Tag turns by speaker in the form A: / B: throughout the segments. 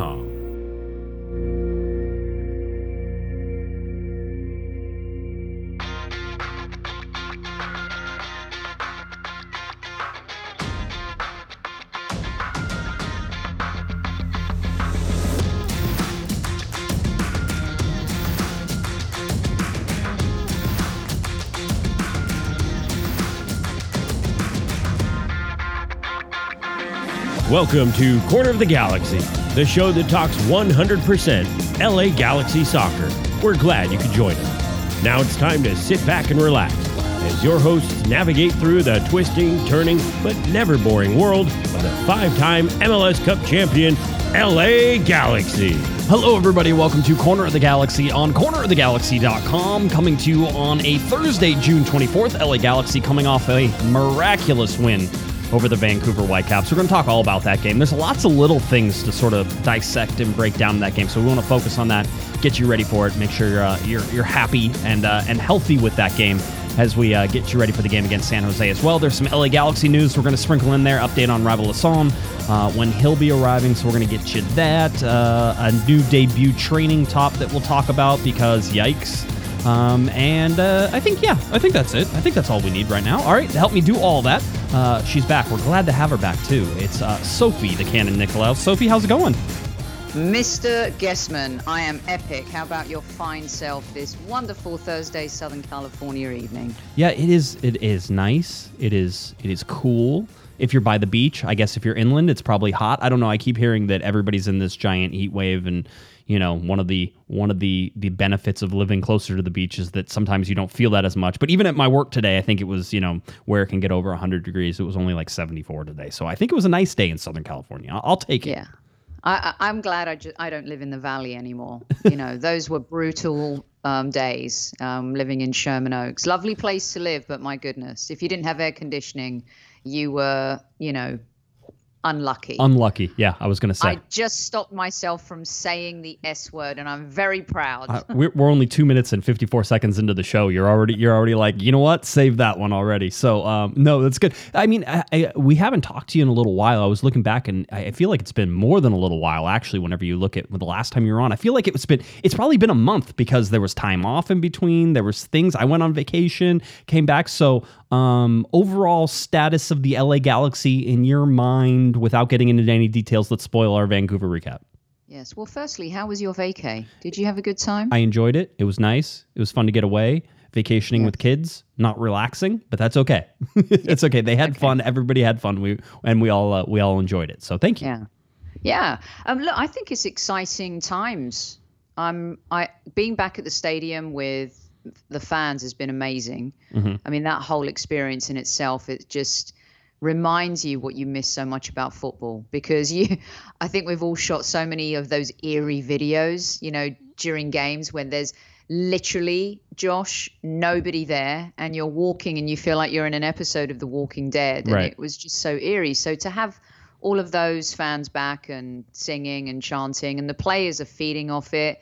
A: on Welcome to Corner of the Galaxy, the show that talks 100% LA Galaxy soccer. We're glad you could join us. Now it's time to sit back and relax as your hosts navigate through the twisting, turning, but never boring world of the five time MLS Cup champion LA Galaxy.
B: Hello, everybody. Welcome to Corner of the Galaxy on cornerofthegalaxy.com. Coming to you on a Thursday, June 24th. LA Galaxy coming off a miraculous win over the Vancouver Whitecaps. We're going to talk all about that game. There's lots of little things to sort of dissect and break down that game, so we want to focus on that, get you ready for it, make sure you're uh, you're, you're happy and uh, and healthy with that game as we uh, get you ready for the game against San Jose as well. There's some LA Galaxy news we're going to sprinkle in there. Update on Raveloson, uh, when he'll be arriving, so we're going to get you that. Uh, a new debut training top that we'll talk about because yikes. Um, and uh, I think, yeah, I think that's it. I think that's all we need right now. All right, help me do all that, uh, she's back. We're glad to have her back, too. It's uh, Sophie, the Canon Nicolaou. Sophie, how's it going?
C: Mr. Guessman, I am epic. How about your fine self this wonderful Thursday, Southern California evening?
B: Yeah, it is. It is nice. It is. It is cool. If you're by the beach, I guess if you're inland, it's probably hot. I don't know. I keep hearing that everybody's in this giant heat wave, and you know, one of the one of the the benefits of living closer to the beach is that sometimes you don't feel that as much. But even at my work today, I think it was you know where it can get over 100 degrees. It was only like 74 today, so I think it was a nice day in Southern California. I'll, I'll take it.
C: Yeah. I, I'm glad I, ju- I don't live in the valley anymore. you know, those were brutal um, days um, living in Sherman Oaks. Lovely place to live, but my goodness, if you didn't have air conditioning, you were, you know, unlucky.
B: Unlucky. Yeah, I was going to say.
C: I just stopped myself from saying the S word, and I'm very proud.
B: Uh, we're, we're only two minutes and 54 seconds into the show. You're already you're already like, you know what? Save that one already. So um, no, that's good. I mean, I, I, we haven't talked to you in a little while. I was looking back, and I feel like it's been more than a little while. Actually, whenever you look at the last time you were on, I feel like it's been it's probably been a month because there was time off in between. There was things. I went on vacation, came back. So um, overall status of the LA Galaxy in your mind, without getting into any details, let's spoil our Vancouver recap.
C: yes. Well, firstly, how was your vacay? Did you have a good time?
B: I enjoyed it. It was nice. It was fun to get away. Vacationing with kids, not relaxing, but that's okay. it's okay. They had fun. Everybody had fun. We and we all uh, we all enjoyed it. So thank you.
C: Yeah, yeah. Um, look, I think it's exciting times. I'm I being back at the stadium with the fans has been amazing. I mean, that whole experience in itself, it just reminds you what you miss so much about football because you I think we've all shot so many of those eerie videos, you know, during games when there's literally Josh nobody there and you're walking and you feel like you're in an episode of The Walking Dead and
B: Right.
C: it was just so eerie. So to have all of those fans back and singing and chanting and the players are feeding off it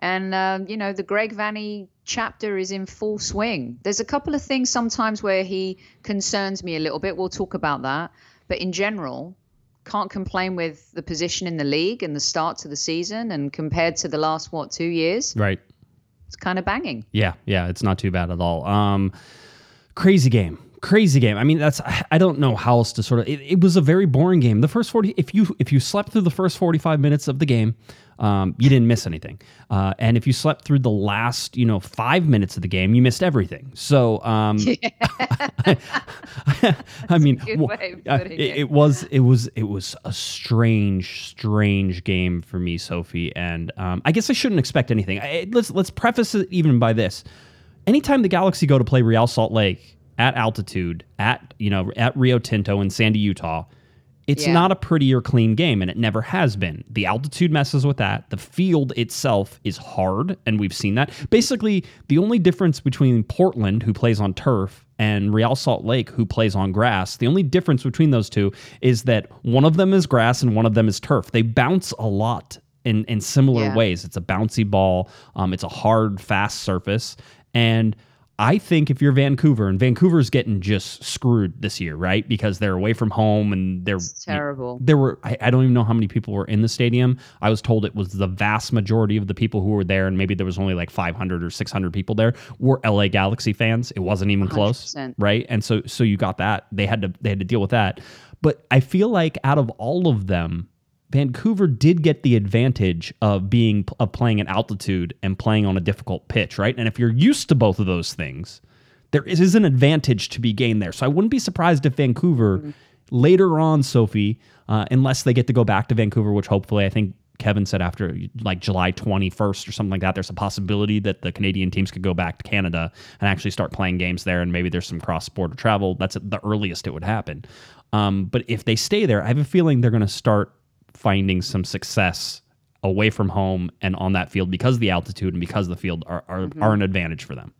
C: and um, you know the Greg Vanney chapter is in full swing. There's a couple of things sometimes where he concerns me a little bit. We'll talk about that, but in general, can't complain with the position in the league and the start to the season. And compared to the last what two years,
B: Right.
C: it's kind of banging.
B: Yeah, yeah, it's not too bad at all. Um, crazy game, crazy game. I mean, that's I don't know how else to sort of. It, it was a very boring game. The first forty, if you if you slept through the first forty five minutes of the game, um, you didn't miss anything. Uh, and if you slept through the last, you know, five minutes of the game, you missed everything. So, um, I mean,
C: good
B: wh-
C: way of
B: uh, it,
C: it.
B: it was it was it was a strange strange game for me, Sophie. And um, I guess I shouldn't expect anything. I, let's let's preface it even by this: anytime the Galaxy go to play Real Salt Lake at altitude, at you know at Rio Tinto in Sandy, Utah. It's
C: Yeah.
B: not a pretty or clean game, and it never has been. The altitude messes with that. The field itself is hard, and we've seen that. Basically, the only difference between Portland, who plays on turf, and Real Salt Lake, who plays on grass, the only difference between those two is that one of them is grass and one of them is turf. They bounce a lot in, in similar
C: Yeah.
B: ways. It's a bouncy ball, um, it's a hard, fast surface. And I think if you're Vancouver and Vancouver's getting just screwed this year, right? Because they're away from home and they're
C: It's terrible.
B: there were I, I don't even know how many people were in the stadium. I was told it was the vast majority of the people who were there, and maybe there was only like 500 or 600 people there were LA Galaxy fans. It wasn't even close,
C: 100%.
B: right? And so so you got that. They had to they had to deal with that. But I feel like out of all of them, Vancouver did get the advantage of being of playing at altitude and playing on a difficult pitch, right? And if you're used to both of those things, there is, an advantage to be gained there. So I wouldn't be surprised if Vancouver later on, Sophie, uh, unless they get to go back to Vancouver, which hopefully I think Kevin said after like July 21st or something like that, there's a possibility that the Canadian teams could go back to Canada and actually start playing games there. And maybe there's some cross border travel. That's the earliest it would happen. Um, but if they stay there, I have a feeling they're going to start finding some success away from home and on that field because the altitude and because the field are, are, are an advantage for them.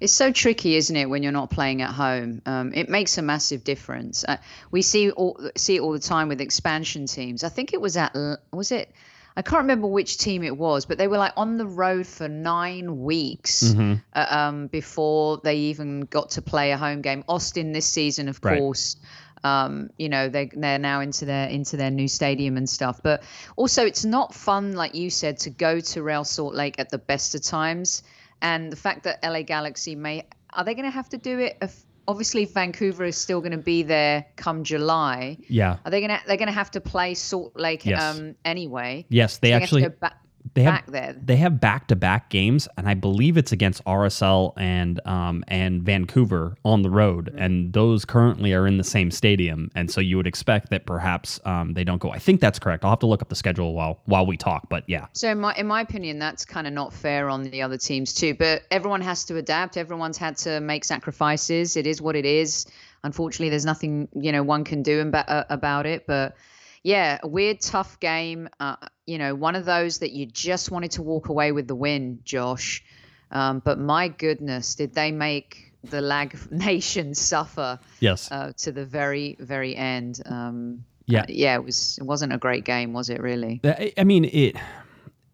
C: It's so tricky, isn't it, when you're not playing at home? Um, it makes a massive difference. Uh, we see all, see it all the time with expansion teams. I think it was at was it? I can't remember which team it was, but they were like on the road for nine weeks uh, um, before they even got to play a home game. Austin this season, of
B: Right.
C: course. Um, you know they they're now into their into their new stadium and stuff. But also, it's not fun, like you said, to go to Real Salt Lake at the best of times. And the fact that LA Galaxy may are they going to have to do it? If, obviously, Vancouver is still going to be there come July.
B: Yeah.
C: Are they going to they're going to have to play Salt Lake
B: Yes.
C: um, anyway?
B: Yes, they
C: So have to
B: actually
C: go back,
B: they have
C: back there.
B: they have back to back games, and I believe it's against RSL and um and Vancouver on the road,
C: Mm-hmm.
B: and those currently are in the same stadium, and so you would expect that perhaps um they don't go. I think that's correct. I'll have to look up the schedule while while we talk, but yeah,
C: So in my in my opinion, that's kind of not fair on the other teams too. But everyone has to adapt. Everyone's had to make sacrifices. It is what it is. Unfortunately, there's nothing you know one can do about uh, about it. But yeah, a weird, tough game. Uh, you know, one of those that you just wanted to walk away with the win, Josh. Um, but my goodness, did they make the Lag Nation suffer
B: yes,
C: uh, to the very, very end? Um,
B: Yeah.
C: uh, yeah, it was. It wasn't a great game, was it? Really?
B: I I mean it.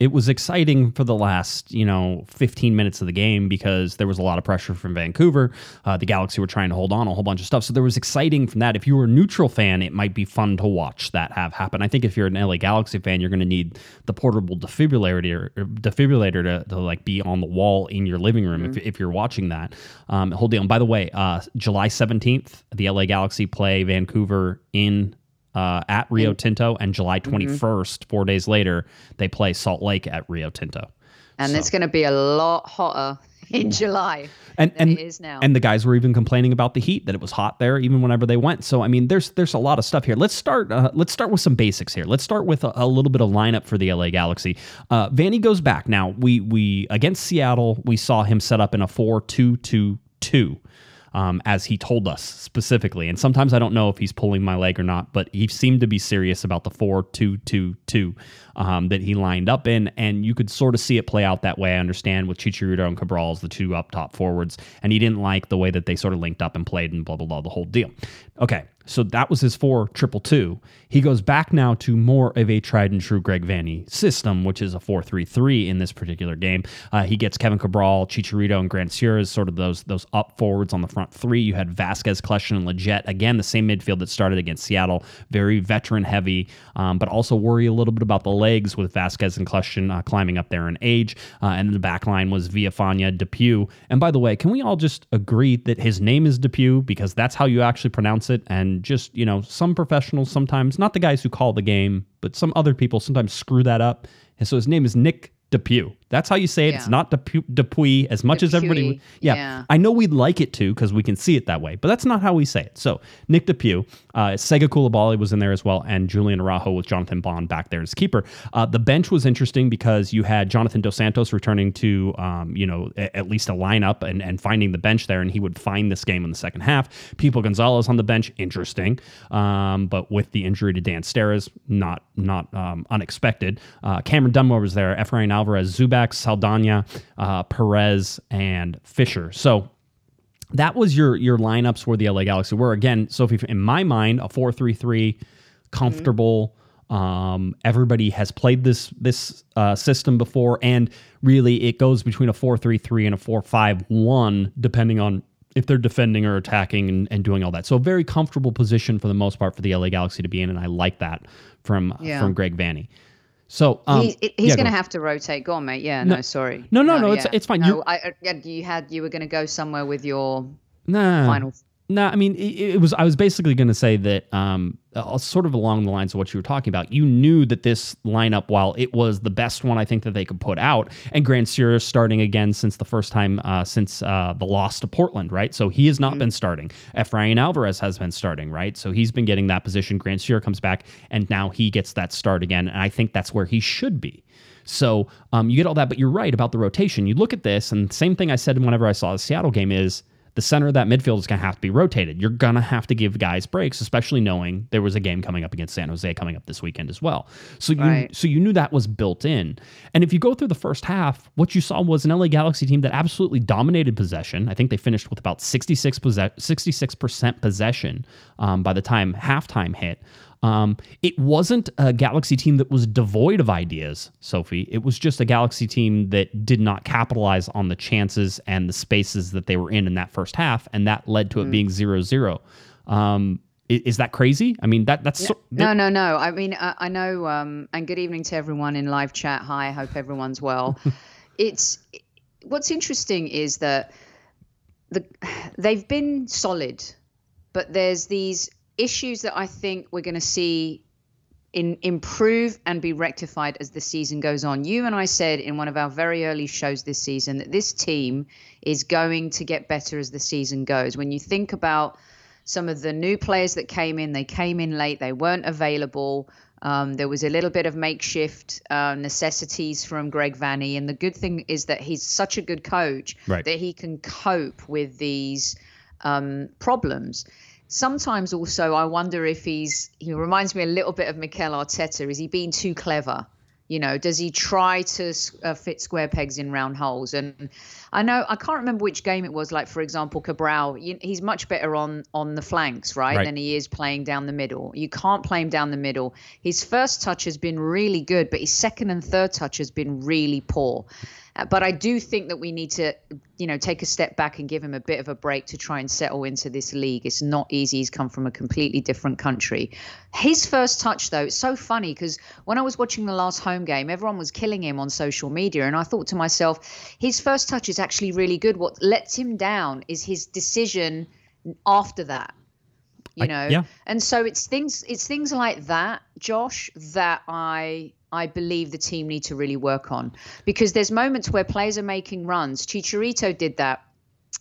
B: It was exciting for the last, you know, 15 minutes of the game because there was a lot of pressure from Vancouver. Uh, the Galaxy were trying to hold on a whole bunch of stuff, so there was exciting from that. If you were a neutral fan, it might be fun to watch that have happen. I think if you're an LA Galaxy fan, you're going to need the portable defibrillator, or defibrillator to, to like be on the wall in your living room if, if you're watching that. Um, whole deal. And by the way, uh, July 17th, the LA Galaxy play Vancouver in uh, at Rio Tinto, and July 21st, four days later, they play Salt Lake at Rio Tinto.
C: and it's going to be a lot hotter in July
B: And and
C: it is now.
B: and the guys were even complaining about the heat that it was hot there even whenever they went. So I mean, there's there's a lot of stuff here. Let's start uh, let's start with some basics here. Let's start with a, a little bit of lineup for the LA Galaxy. Uh, Vanney goes back now. We we against Seattle, we saw him set up in a four two two two. Um, as he told us specifically, and sometimes I don't know if he's pulling my leg or not, but he seemed to be serious about the four-two-two-two um, that he lined up in, and you could sort of see it play out that way. I understand with Chicharito and Cabral as the two up top forwards, and he didn't like the way that they sort of linked up and played and blah blah blah the whole deal. Okay, so that was his four triple two. He goes back now to more of a tried and true Greg Vanney system, which is a four three three in this particular game. Uh, he gets Kevin Cabral, Chicharito, and Grandsir as sort of those those up forwards on the front three. You had Vasquez, Kljestan, and Lletget again, the same midfield that started against Seattle, very veteran heavy, um, but also worry a little bit about the legs with Vasquez and Kljestan uh, climbing up there in age. Uh, and the back line was Villafaña, Depew. And by the way, can we all just agree that his name is Depew because that's how you actually pronounce it? And just, you know, some professionals sometimes, not the guys who call the game, but some other people sometimes screw that up. And so his name is Nick Depew. That's how you say it. It's not Dupuy as much as everybody.
C: Dupuy,
B: Yeah,
C: yeah.
B: I know we'd like it to because we can see it that way, but that's not how we say it. So Nick Depew, uh, Sega Coulibaly was in there as well, and Julian Araujo with Jonathan Bond back there as keeper. Uh, the bench was interesting because you had Jonathan Dos Santos returning to, um, you know, a- at least a lineup and, and finding the bench there, and he would find this game in the second half. People Gonzalez on the bench, interesting, um, but with the injury to Dan Steres, not not um, unexpected. Uh, Cameron Dunbar was there, Efrain Alvarez, Zubak, Saldana, uh, Perez, and Fisher. So that was your your lineups for the LA Galaxy. Where again, Sophie, in my mind, a four three three, comfortable. Um, everybody has played this this uh, system before, and really it goes between a four three three and a four five one, depending on if they're defending or attacking and, and, doing all that. So a very comfortable position for the most part for the LA Galaxy to be in, and I like that from yeah. from Greg Vanney. So um,
C: he, he's yeah, going to have to rotate. Go on, mate. Yeah, no, no sorry.
B: No, no, no. no it's it's fine.
C: No, I, you had you were going to go somewhere with your final
B: no, I mean it, it, was. I was basically going to say that, um, uh, sort of along the lines of what you were talking about. You knew that this lineup, while it was the best one I think that they could put out, and Grandsir is starting again since the first time uh, since uh, the loss to Portland, right? So he has not mm-hmm. been starting. Efrain Alvarez has been starting, right? So he's been getting that position. Grandsir comes back, and now he gets that start again, and I think that's where he should be. So um, you get all that, but you're right about the rotation. You look at this, and same thing I said whenever I saw the Seattle game is the center of that midfield is going to have to be rotated. You're going to have to give guys breaks, especially knowing there was a game coming up against San Jose coming up this weekend as well. So you right. so you knew that was built in. And if you go through the first half, what you saw was an LA Galaxy team that absolutely dominated possession. I think they finished with about 66 66% possession um, by the time halftime hit. Um, it wasn't a Galaxy team that was devoid of ideas, Sophie. It was just a Galaxy team that did not capitalize on the chances and the spaces that they were in in that first half, and that led to it mm. being 0 0. Um, is, that crazy? I mean, that that's
C: no, so, no, no, no. I mean, I, I know. Um, and good evening to everyone in live chat. Hi, I hope everyone's well. it's what's interesting is that the they've been solid, but there's these issues that I think we're going to see in, improve and be rectified as the season goes on. You and I said in one of our very early shows this season that this team is going to get better as the season goes. When you think about some of the new players that came in, they came in late, they weren't available. Um, there was a little bit of makeshift uh, necessities from Greg Vanney, and the good thing is that he's such a good coach right. that he can cope with these um, problems sometimes also I wonder if he's he reminds me a little bit of Mikel Arteta. Is he being too clever? You know, does he try to uh, fit square pegs in round holes? And I know I can't remember which game it was. Like for example, Cabral, he's much better on on the flanks, right, right, than he is playing down the middle. You can't play him down the middle. His first touch has been really good, but his second and third touch has been really poor. Uh, but I do think that we need to, you know, take a step back and give him a bit of a break to try and settle into this league. It's not easy. He's come from a completely different country. His first touch, though, it's so funny because when I was watching the last home game, everyone was killing him on social media, and I thought to myself, his first touch is actually really good. What lets him down is his decision after that you know
B: I, yeah.
C: and so it's things it's things like that josh that i I believe the team need to really work on because there's moments where players are making runs. Chicharito did that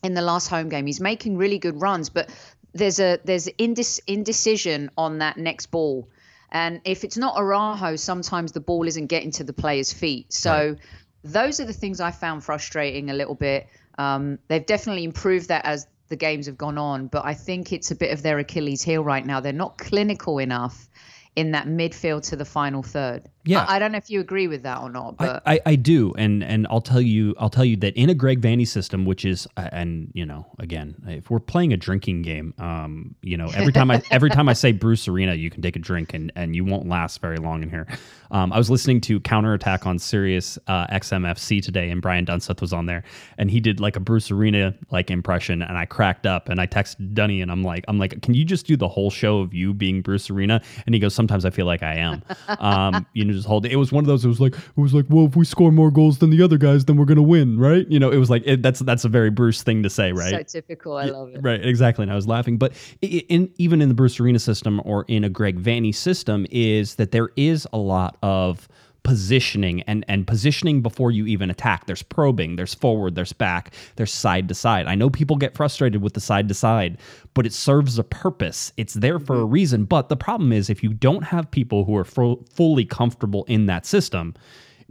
C: in the last home game. He's making really good runs, but there's a there's indes- indecision on that next ball. And if it's not Araujo, sometimes the ball isn't getting to the player's feet. So right. those are the things I found frustrating a little bit. Um, they've definitely improved that as the games have gone on, but I think it's a bit of their Achilles heel right now. They're not clinical enough in that midfield to the final third.
B: Yeah,
C: I, I, don't know if you agree with that or not, but
B: I, I, I, do, and and I'll tell you, I'll tell you that in a Greg Vanney system, which is, and you know, again, if we're playing a drinking game, um, you know, every time I every time I say Bruce Arena, you can take a drink and and you won't last very long in here. Um, I was listening to Counterattack on Sirius uh, XMFC today, and Brian Dunseth was on there, and he did like a Bruce Arena like impression, and I cracked up, and I texted Dunny, and I'm like, I'm like, can you just do the whole show of you being Bruce Arena? And he goes, sometimes I feel like I am. Um, you just hold it. It was one of those. It was like, it was like, well, if we score more goals than the other guys, then we're gonna win, right? You know, it was like it, that's that's a very Bruce thing to say, right?
C: So typical. I love it.
B: Right, exactly. And I was laughing, but in even in the Bruce Arena system or in a Greg Vanney system, is that there is a lot of positioning and and positioning before you even attack. There's probing, there's forward, there's back, there's side to side. I know people get frustrated with the side to side, but it serves a purpose. It's there for a mm-hmm. reason. But the problem is if you don't have people who are fully comfortable in that system,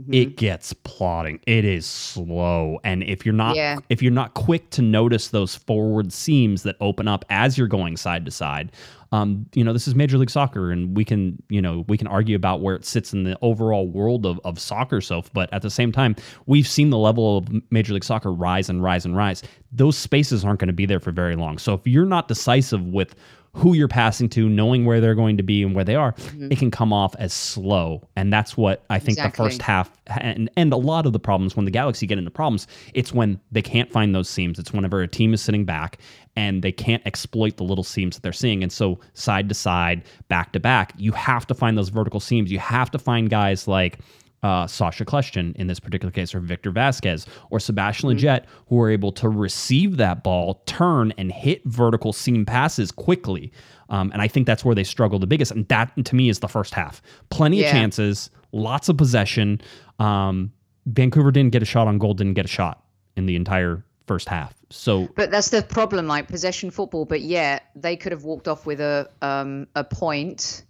B: Mm-hmm. it gets plodding. It is slow, and if you're not yeah. if you're not quick to notice those forward seams that open up as you're going side to side, um, you know this is Major League Soccer, and we can you know we can argue about where it sits in the overall world of, of soccer. So, but at the same time, we've seen the level of Major League Soccer rise and rise and rise. Those spaces aren't going to be there for very long. So if you're not decisive with who you're passing to, knowing where they're going to be and where they are, mm-hmm. it can come off as slow. And that's what I think exactly. the first half and and a lot of the problems when the Galaxy get into problems, it's when they can't find those seams. It's whenever a team is sitting back and they can't exploit the little seams that they're seeing. And so side to side, back to back, you have to find those vertical seams. You have to find guys like uh, Sacha Kljestan in this particular case, or Victor Vasquez, or Sebastian mm-hmm. Lletget, who are able to receive that ball, turn, and hit vertical seam passes quickly. Um, and I think that's where they struggle the biggest. And that, to me, is the first half. Plenty yeah. of chances, lots of possession. Um, Vancouver didn't get a shot on goal, didn't get a shot in the entire first half. So,
C: but that's the problem, like possession football. But yeah, they could have walked off with a um, a point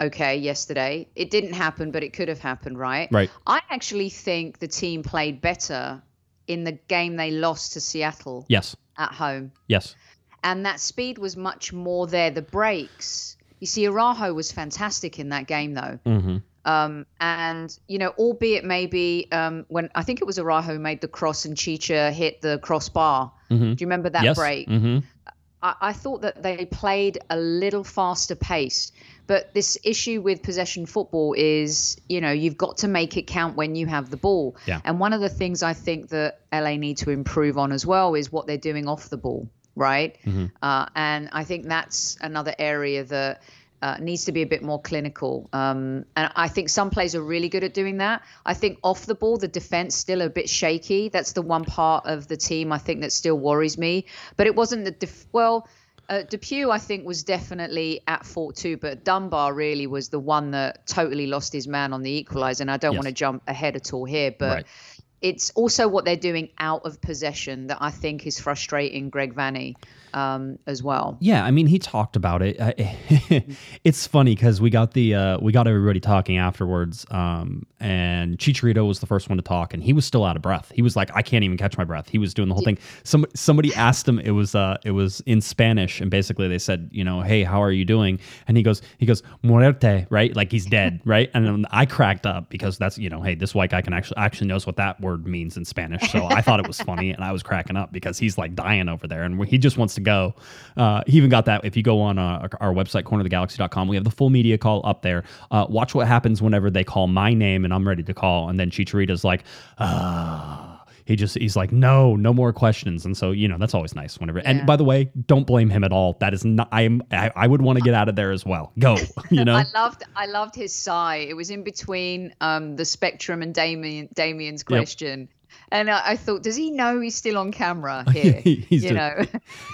C: okay yesterday. It didn't happen, but it could have happened, right?
B: Right.
C: I actually think the team played better in the game they lost to Seattle.
B: Yes.
C: At home.
B: Yes.
C: And that speed was much more there. The breaks. You see, Araujo was fantastic in that game, though.
B: Mm-hmm.
C: Um, and you know, albeit maybe um, when I think it was Araujo made the cross and Chicha hit the crossbar. Mm-hmm. Do you remember that
B: yes.
C: break?
B: Mm-hmm.
C: I, I, thought that they played a little faster paced. But this issue with possession football is, you know, you've got to make it count when you have the ball.
B: Yeah.
C: And one of the things I think that LA need to improve on as well is what they're doing off the ball, right?
B: Mm-hmm.
C: Uh, and I think that's another area that uh, needs to be a bit more clinical. Um, and I think some players are really good at doing that. I think off the ball, the defense still a bit shaky. That's the one part of the team I think that still worries me. But it wasn't the def- well uh, Depew, I think, was definitely at fault too, but Dunbar really was the one that totally lost his man on the equaliser. And I don't yes. want to jump ahead at all here, but right. It's also what they're doing out of possession that I think is frustrating Greg Vanney um, as well.
B: Yeah, I mean, he talked about it. it's funny because we got the uh, we got everybody talking afterwards, um, and Chicharito was the first one to talk, and he was still out of breath. He was like, "I can't even catch my breath." He was doing the whole thing. Some somebody asked him. It was uh, it was in Spanish, and basically they said, you know, "Hey, how are you doing?" And he goes, he goes, "Muerte," right? Like he's dead, right? And I cracked up because that's you know, hey, this white guy can actually actually knows what that word means in Spanish, so I thought it was funny, and I was cracking up because he's like dying over there, and he just wants to go. Uh, he even got that. If you go on uh, our website, cornerofthegalaxy.com, we have the full media call up there. Uh, watch what happens whenever they call my name and I'm ready to call. And then Chicharito's like, ah. He just he's like no no more questions and so you know that's always nice whenever yeah. and by the way don't blame him at all that is not I am I, I would want to get out of there as well go you know
C: I loved I loved his sigh it was in between um the spectrum and Damien Damien's question yep and I, I, thought, does he know he's still on camera here? you just, know,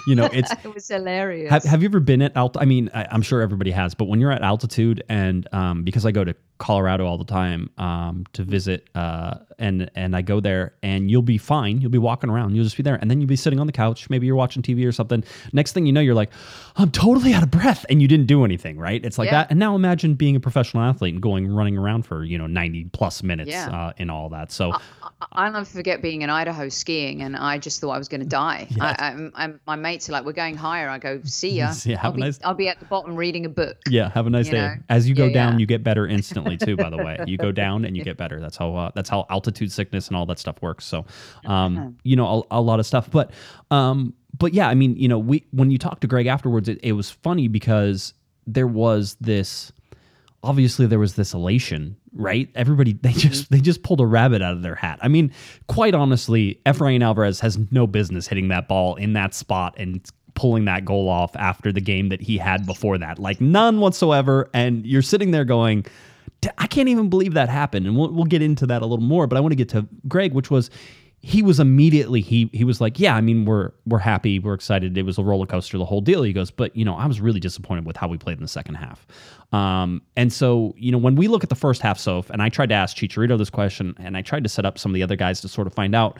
B: you know, it's
C: it was hilarious.
B: Have, have, you ever been at alt? I mean, I, am sure everybody has, but when you're at altitude, and um, because I go to Colorado all the time um, to visit, uh, and and I go there, and you'll be fine. You'll be walking around. You'll just be there, and then you'll be sitting on the couch. Maybe you're watching TV or something. Next thing you know, you're like, I'm totally out of breath, and you didn't do anything, right? It's like yeah. that. And now imagine being a professional athlete and going running around for you know 90 plus minutes yeah. uh, in all that. So.
C: I'll never forget being in Idaho skiing, and I just thought I was going to die. Yes. I, I'm, I'm, my mates are like, "We're going higher." I go, "See ya."
B: yeah, have
C: I'll,
B: a
C: be,
B: nice...
C: I'll be at the bottom reading a book.
B: Yeah, have a nice day. Know? As you go yeah, down, you get better instantly too. By the way, you go down and you get better. That's how uh, that's how altitude sickness and all that stuff works. So, um, you know, a, a, lot of stuff. But, um, but yeah, I mean, you know, we when you talk to Greg afterwards, it, it was funny because there was this obviously there was this elation, right? Everybody they just mm-hmm. they just pulled a rabbit out of their hat. I mean, quite honestly, Efrain Alvarez has no business hitting that ball in that spot and pulling that goal off after the game that he had before that. Like none whatsoever. And you're sitting there going, I can't even believe that happened. And we'll, we'll get into that a little more, but I want to get to Greg, which was he was immediately he he was like, yeah, I mean, we're we're happy, we're excited. It was a roller coaster, the whole deal. He goes, but you know, I was really disappointed with how we played in the second half. Um, and so you know, when we look at the first half, so and I tried to ask Chicharito this question, and I tried to set up some of the other guys to sort of find out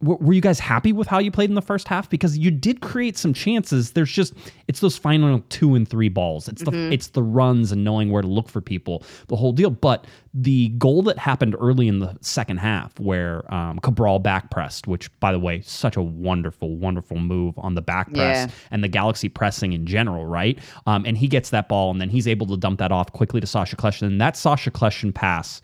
B: were you guys happy with how you played in the first half? Because you did create some chances. There's just it's those final two and three balls. It's mm-hmm. the it's the runs and knowing where to look for people the whole deal. But the goal that happened early in the second half where um, cabral back pressed which by the way such a wonderful wonderful move on the back press yeah. and the galaxy pressing in general right? Um, and he gets that ball and then he's able to dump that off quickly to sasha Kljestan and that sasha Kljestan pass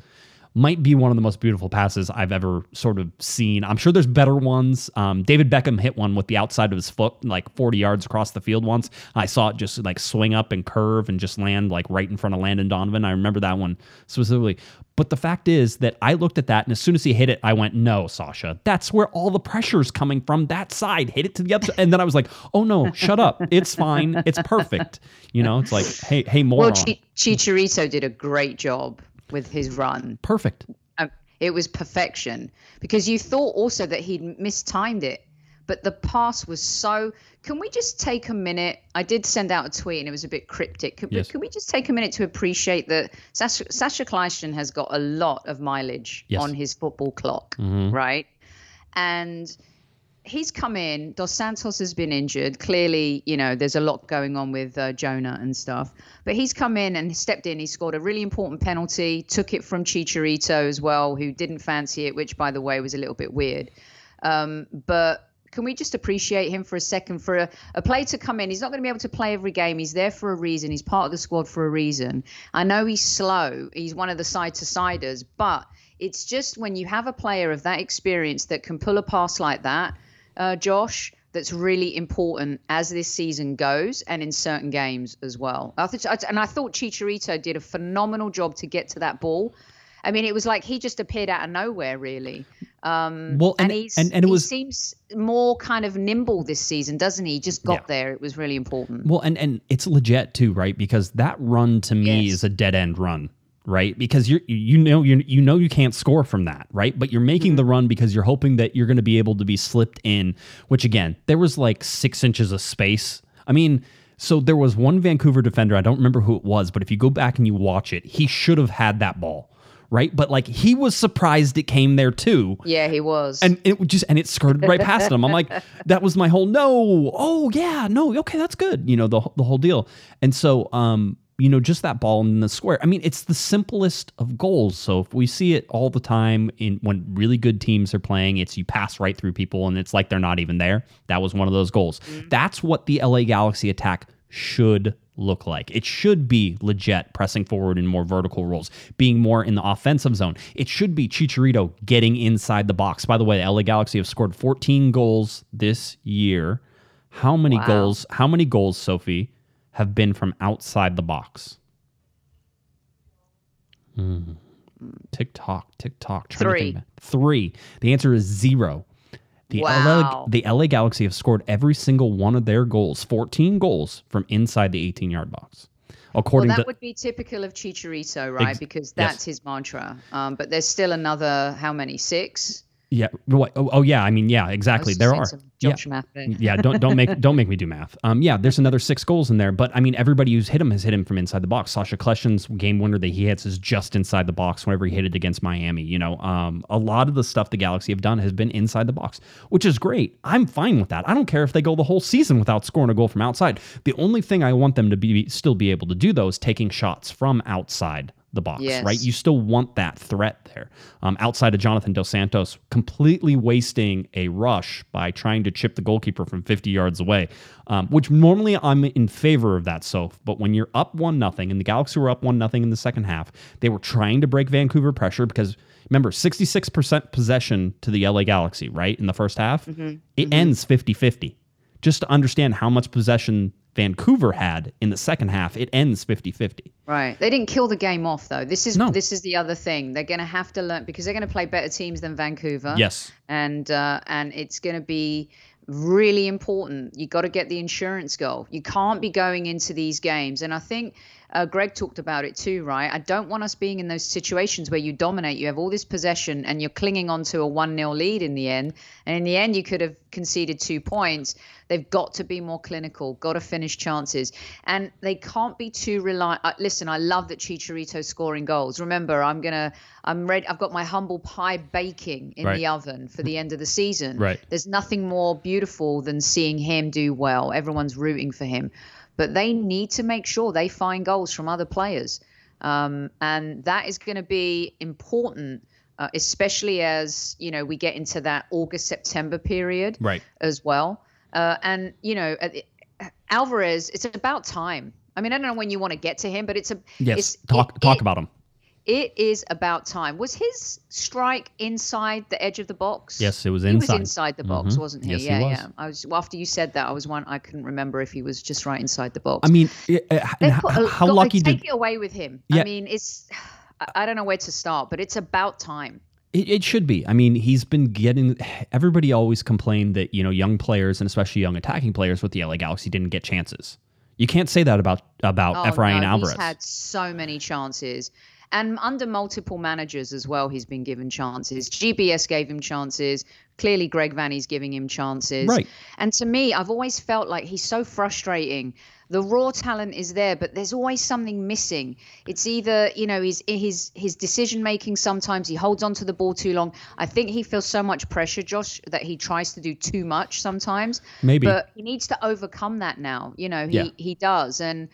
B: might be one of the most beautiful passes I've ever sort of seen. I'm sure there's better ones. Um, David Beckham hit one with the outside of his foot, like 40 yards across the field once. I saw it just like swing up and curve and just land like right in front of Landon Donovan. I remember that one specifically. But the fact is that I looked at that, and as soon as he hit it, I went, "No, Sacha, that's where all the pressure is coming from. That side, hit it to the other." And then I was like, "Oh no, shut up! It's fine. It's perfect." You know, it's like, "Hey, hey, more."
C: Well, Ch- Chicharito did a great job with his run.
B: Perfect.
C: Um, it was perfection because you thought also that he'd mistimed it, but the pass was so. Can we just take a minute? I did send out a tweet and it was a bit cryptic. Can, yes. can we just take a minute to appreciate that Sacha, Kljestan has got a lot of mileage yes. on his football clock, mm-hmm. right? And he's come in. Dos Santos has been injured. Clearly, you know, there's a lot going on with uh, Jonah and stuff. But he's come in and stepped in. He scored a really important penalty, took it from Chicharito as well, who didn't fancy it, which, by the way, was a little bit weird. Um, but can we just appreciate him for a second for a, a player to come in? He's not going to be able to play every game. He's there for a reason. He's part of the squad for a reason. I know he's slow. He's one of the side to siders, but it's just when you have a player of that experience that can pull a pass like that uh, Josh, that's really important as this season goes and in certain games as well. I th- and I thought Chicharito did a phenomenal job to get to that ball. I mean, it was like he just appeared out of nowhere, really. Um, well, and, and, he's, and, and it was, he seems more kind of nimble this season, doesn't he? he just got yeah. there. It was really important.
B: Well, and, and it's legit too, right? Because that run to me yes. is a dead end run right? Because you you know you you know you can't score from that, right? But you're making mm-hmm. the run because you're hoping that you're going to be able to be slipped in. Which again, there was like six inches of space. I mean. So there was one Vancouver defender, I don't remember who it was, but if you go back and you watch it, he should have had that ball right? But like he was surprised it came there too.
C: Yeah, he was.
B: And it just and it skirted right past him. I'm like, that was my whole no. Oh yeah, no, okay, that's good. You know the the whole deal. And so um you know, just that ball in the square. I mean, it's the simplest of goals. So if we see it all the time in when really good teams are playing, it's you pass right through people and it's like they're not even there. That was one of those goals. Mm-hmm. That's what the LA Galaxy attack should look like. It should be legit pressing forward in more vertical roles, being more in the offensive zone. It should be Chicharito getting inside the box. By the way, the LA Galaxy have scored 14 goals this year. How many wow. goals? How many goals, Sophie? Have been from outside the box? Mm. TikTok, TikTok.
C: Three.
B: Three. The answer is zero. The,
C: wow.
B: LA, the LA Galaxy have scored every single one of their goals, 14 goals from inside the 18 yard box. According
C: well, that
B: to,
C: would be typical of Chicharito, right? Ex- because that's yes. his mantra. Um, but there's still another, how many? Six?
B: Yeah. Oh, oh, yeah. I mean, yeah, exactly. There are. Yeah. math. yeah. Don't don't make don't make me do math. Um. Yeah. There's another six goals in there, but I mean, everybody who's hit him has hit him from inside the box. Sacha Kljestan's game winner that he hits is just inside the box whenever he hit it against Miami. You know, um, a lot of the stuff the Galaxy have done has been inside the box, which is great. I'm fine with that. I don't care if they go the whole season without scoring a goal from outside. The only thing I want them to be still be able to do though is taking shots from outside the box, yes. right? You still want that threat there. Um, outside of Jonathan Dos Santos, completely wasting a rush by trying to chip the goalkeeper from 50 yards away, um, which normally I'm in favor of that, So, But when you're up one nothing, and the Galaxy were up one nothing in the second half, they were trying to break Vancouver pressure because remember 66% possession to the LA Galaxy, right? In the first half, mm-hmm. it mm-hmm. ends 50 50. Just to understand how much possession Vancouver had in the second half, it ends 50-50.
C: Right. They didn't kill the game off though. This is no. this is the other thing. They're going to have to learn because they're going to play better teams than Vancouver.
B: Yes.
C: And uh, and it's going to be really important. You got to get the insurance goal. You can't be going into these games. And I think uh, Greg talked about it too, right? I don't want us being in those situations where you dominate, you have all this possession, and you're clinging on to a 1 0 lead in the end. And in the end, you could have conceded two points. They've got to be more clinical, got to finish chances. And they can't be too reliant. Uh, listen, I love that Chicharito's scoring goals. Remember, I'm going to, I'm ready. I've got my humble pie baking in right. the oven for the end of the season.
B: Right.
C: There's nothing more beautiful than seeing him do well. Everyone's rooting for him but they need to make sure they find goals from other players. Um, and that is going to be important, uh, especially as you know we get into that August September period,
B: right?
C: As well, uh, and you know Alvarez, it's about time. I mean, I don't know when you want to get to him, but it's a
B: yes.
C: It's,
B: talk it, talk it, about him.
C: It is about time. Was his strike inside the edge of the box?
B: Yes, it was
C: He
B: inside.
C: was inside the box,
B: Mhm.
C: wasn't he?
B: Yes, he
C: yeah,
B: was.
C: yeah. I was well, after you said that. I was one. I couldn't remember if he was just right inside the box.
B: I mean, it-
C: They put
B: how,
C: God,
B: lucky
C: they take
B: did
C: it away with him?
B: Yeah.
C: I mean, it's. I- I don't know where to start, but it's about time.
B: It, it should be. I mean, he's been getting. Everybody always complained that you know young players and especially young attacking players with the LA Galaxy didn't get chances. You can't say that about about
C: Oh,
B: Efrain
C: no,
B: Alvarez.
C: He's had so many chances. And under multiple managers as well, he's been given chances. GBS gave him chances. Clearly, Greg Vanney's giving him chances.
B: Right.
C: And to me, I've always felt like he's so frustrating. The raw talent is there, but there's always something missing. It's either, you know, his his his decision making. Sometimes he holds on to the ball too long. I think he feels so much pressure, Josh, that he tries to do too much sometimes.
B: Maybe.
C: But he needs to overcome that now. You know, he
B: Yeah.
C: he does. And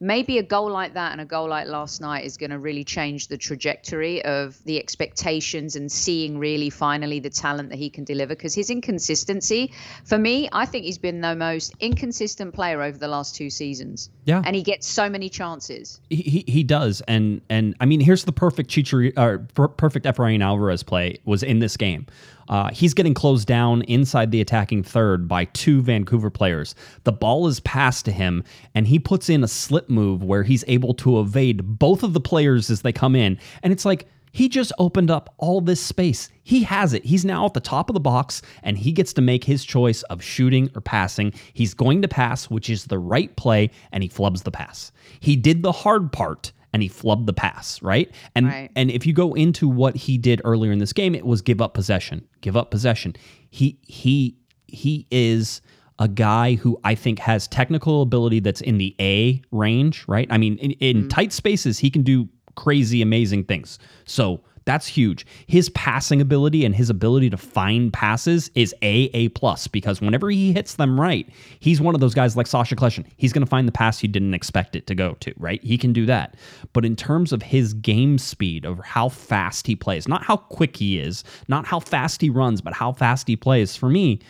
C: maybe a goal like that and a goal like last night is going to really change the trajectory of the expectations and seeing really finally the talent that he can deliver because his inconsistency for me i think he's been the most inconsistent player over the last two seasons
B: Yeah.
C: and he gets so many chances
B: he, he he does, and and I mean, here's the perfect Chichari, or per- perfect Efrain Alvarez play was in this game. Uh, he's getting closed down inside the attacking third by two Vancouver players. The ball is passed to him, and he puts in a slip move where he's able to evade both of the players as they come in, and it's like. He just opened up all this space. He has it. He's now at the top of the box and he gets to make his choice of shooting or passing. He's going to pass, which is the right play, and he flubs the pass. He did the hard part and he flubbed the pass, right? And
C: Right.
B: and if you go into what he did earlier in this game, it was give up possession. Give up possession. He he he is a guy who I think has technical ability that's in the A range, right? I mean, in, in mm-hmm. tight spaces, he can do crazy, amazing things. So that's huge. His passing ability and his ability to find passes is A A plus because whenever he hits them right, he's one of those guys like Sacha Kljestan. He's going to find the pass you didn't expect it to go to, right? He can do that. But in terms of his game speed, of how fast he plays, not how quick he is, not how fast he runs, but how fast he plays. For me,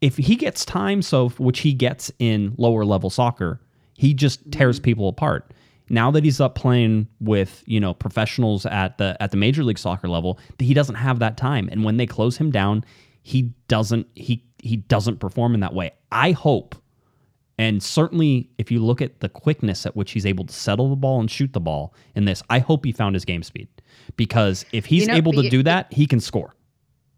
B: if he gets time, so which he gets in lower level soccer, he just tears people apart. Now that he's up playing with you know professionals at the at the major league soccer level, he doesn't have that time, and when they close him down, he doesn't he he doesn't perform in that way. I hope, and certainly if you look at the quickness at which he's able to settle the ball and shoot the ball in this, I hope he found his game speed because if he's
C: You know,
B: able to do that, he can score.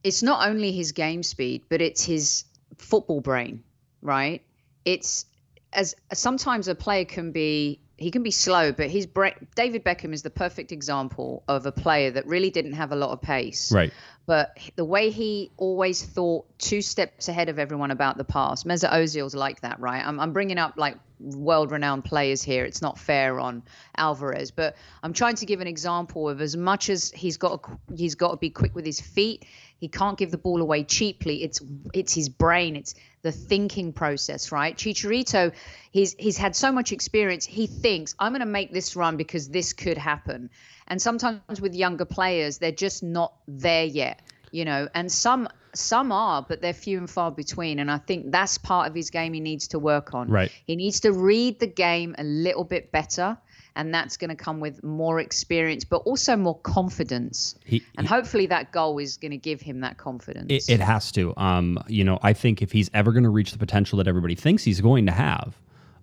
C: it's not only his game speed, but it's his football brain, right? It's as sometimes a player can be he can be slow, but his brain. David Beckham is the perfect example of a player that really didn't have a lot of pace,
B: Right.
C: but the way he always thought two steps ahead of everyone about the pass. Mesut Ozil's like that, right? I'm, I'm bringing up like world-renowned players here. It's not fair on Alvarez, but I'm trying to give an example of as much as he's got to, he's got to be quick with his feet. He can't give the ball away cheaply. It's it's his brain. It's the thinking process, right? Chicharito, he's he's had so much experience. He thinks I'm going to make this run because this could happen. And sometimes with younger players, they're just not there yet, you know. And some some are, but they're few and far between. And I think that's part of his game he needs to work on.
B: Right.
C: He needs to read the game a little bit better. And that's going to come with more experience, but also more confidence.
B: He-
C: and hopefully that goal is going to give him that confidence.
B: It, it has to. Um, you know, I think if he's ever going to reach the potential that everybody thinks he's going to have,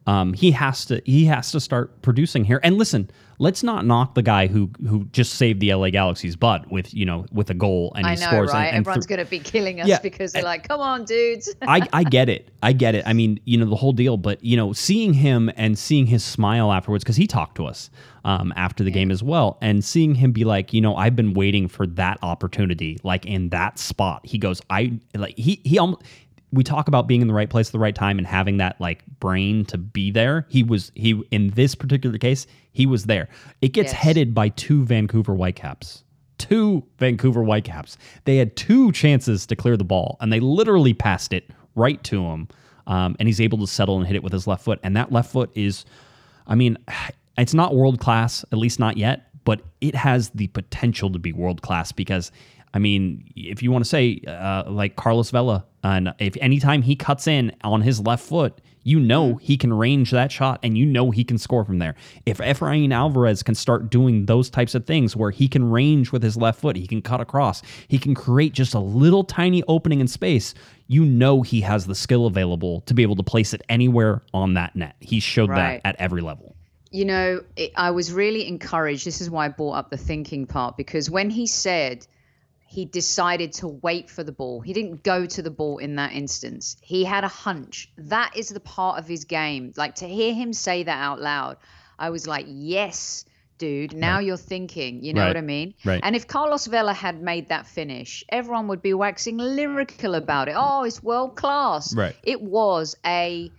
B: um, he has to. He has to start producing here. And listen, let's not knock the guy who who just saved the LA Galaxy's butt with you know with a goal and
C: I
B: he
C: know,
B: scores. and-
C: right?
B: and
C: Everyone's
B: thro-
C: going to be killing us
B: Yeah,
C: because they're like, "Come on, dudes."
B: I, I get it. I get it. I mean, you know, the whole deal, but, you know, seeing him and seeing his smile afterwards, because he talked to us um, after the game as well, and seeing him be like, you know, I've been waiting for that opportunity, like in that spot. He goes, I, like, he, he almost, we talk about being in the right place at the right time and having that like brain to be there. He was, he, in this particular case, he was there. It gets
C: Yes.
B: headed by two Vancouver Whitecaps two Vancouver Whitecaps. They had two chances to clear the ball, and they literally passed it right to him. Um, and he's able to settle and hit it with his left foot. And that left foot is, I mean, it's not world class, at least not yet, but it has the potential to be world class because. I mean, if you want to say uh, like Carlos Vela, and if anytime he cuts in on his left foot, You know he can range that shot and you know he can score from there. If Efrain Alvarez can start doing those types of things where he can range with his left foot, he can cut across, he can create just a little tiny opening in space, you know he has the skill available to be able to place it anywhere on that net. He showed
C: Right.
B: that at every level.
C: you know, it, I was really encouraged. This is why I brought up the thinking part because when he said he decided to wait for the ball, he didn't go to the ball in that instance. He had a hunch. That is the part of his game. Like to hear him say that out loud, I was like, yes. Dude, now you're thinking, you know
B: Right.
C: what I mean?
B: Right.
C: And if Carlos Vela had made that finish, everyone would be waxing lyrical about it. Oh, it's world class.
B: Right.
C: It was a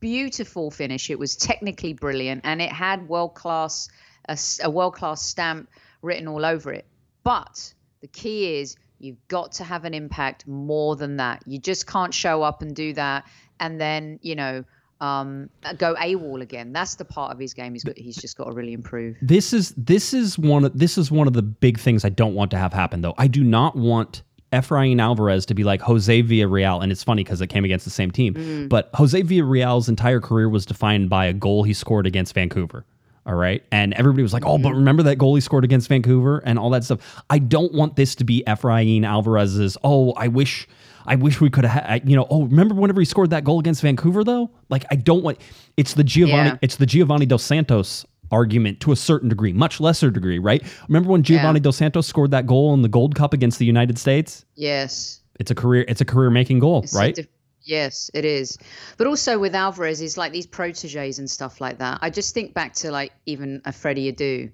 C: beautiful finish. It was technically brilliant, and it had world class a, a world class stamp written all over it. But the key is you've got to have an impact more than that. You just can't show up and do that, and then you know um, go AWOL again. That's the part of his game he's got, he's just got to really improve.
B: This is this is one of this is one of the big things I don't want to have happen though. I do not want Efrain Alvarez to be like Jose Villarreal, and it's funny because it came against the same team. But Jose Villarreal's entire career was defined by a goal he scored against Vancouver. All right. And everybody was like, oh, but mm-hmm. remember that goal he scored against Vancouver and all that stuff. I don't want this to be Efrain Alvarez's, oh, I wish I wish we could have you know, oh, remember whenever he scored that goal against Vancouver though? Like I don't want it's the Giovanni
C: Yeah.
B: it's the Giovanni Dos Santos argument to a certain degree, much lesser degree, right? Remember when Giovanni
C: Yeah.
B: Dos Santos scored that goal in the Gold Cup against the United States?
C: Yes.
B: It's a career it's a career making goal,
C: It's
B: right?
C: Yes, it is. But also with Alvarez, is like these proteges and stuff like that. I just think back to like even a Freddie Adu,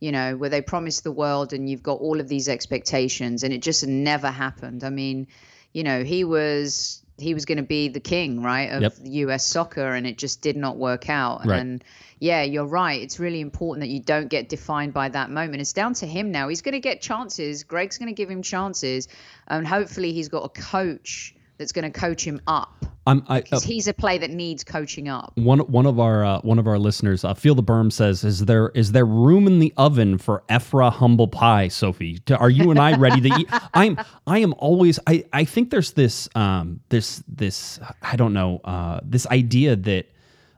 C: you know, where they promised the world and you've got all of these expectations and it just never happened. I mean, you know, he was he was going to be the king, right, of
B: Yep.
C: US soccer and it just did not work out.
B: Right.
C: And yeah, you're right. It's really important that you don't get defined by that moment. It's down to him now. He's going to get chances. Greg's going to give him chances, and hopefully he's got a coach that's going to coach him up
B: I'm I, uh,
C: because he's a play that needs coaching up.
B: one one of our uh, one of our listeners, uh, feel the berm says, is there is there room in the oven for Ephra humble pie, Sophie? Are you and I ready to eat? I'm I am always I I think there's this um this this I don't know uh this idea that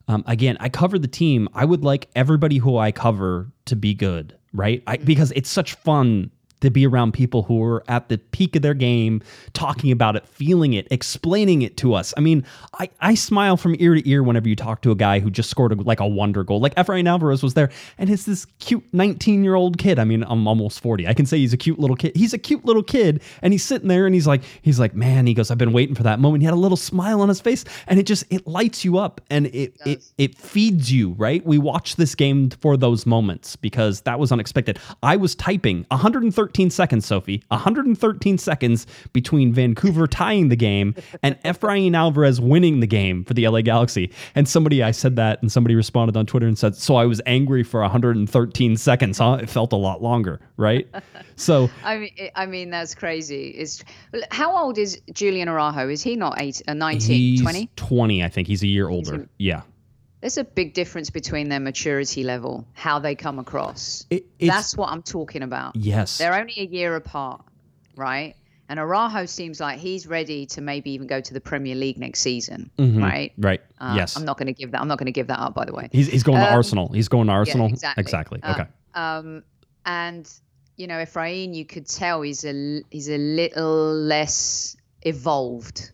B: um again I cover the team. I would like everybody who I cover to be good, right? I, because it's such fun to be around people who are at the peak of their game, talking about it, feeling it, explaining it to us. I mean, I, I smile from ear to ear whenever you talk to a guy who just scored a, like a wonder goal. Like Efrain Alvarez was there, and it's this cute 19 year old kid. I mean, I'm almost 40. I can say he's a cute little kid. He's a cute little kid, and he's sitting there, and he's like, he's like, man, he goes, I've been waiting for that moment. He had a little smile on his face, and it just it lights you up, and it it it feeds you. Right? We watch this game for those moments because that was unexpected. I was typing 113 seconds, Sophie, 113 seconds between Vancouver tying the game and Efrain Alvarez winning the game for the LA Galaxy. And somebody, I said that, and somebody responded on Twitter and said, "So I was angry for 113 seconds, huh? It felt a lot longer, right?" so
C: I mean, I mean that's crazy. It's how old is Julian Araujo? Is he not eight, uh, 19,
B: he's
C: 20?
B: 20, I think. He's a year older. Yeah.
C: There's a big difference between their maturity level, how they come across.
B: It-
C: That's what I'm talking about.
B: Yes.
C: They're only a year apart, right? And Araujo seems like he's ready to maybe even go to the Premier League next season, right?
B: Right.
C: Uh,
B: Mm-hmm. yes.
C: I'm not going to give that. I'm not going to give that up, by the way.
B: He's, he's going to
C: Um,
B: Arsenal. He's going to Arsenal.
C: exactly.
B: Exactly.
C: Uh,
B: Okay.
C: Um, and you know, Efrain, you could tell he's a he's a little less evolved,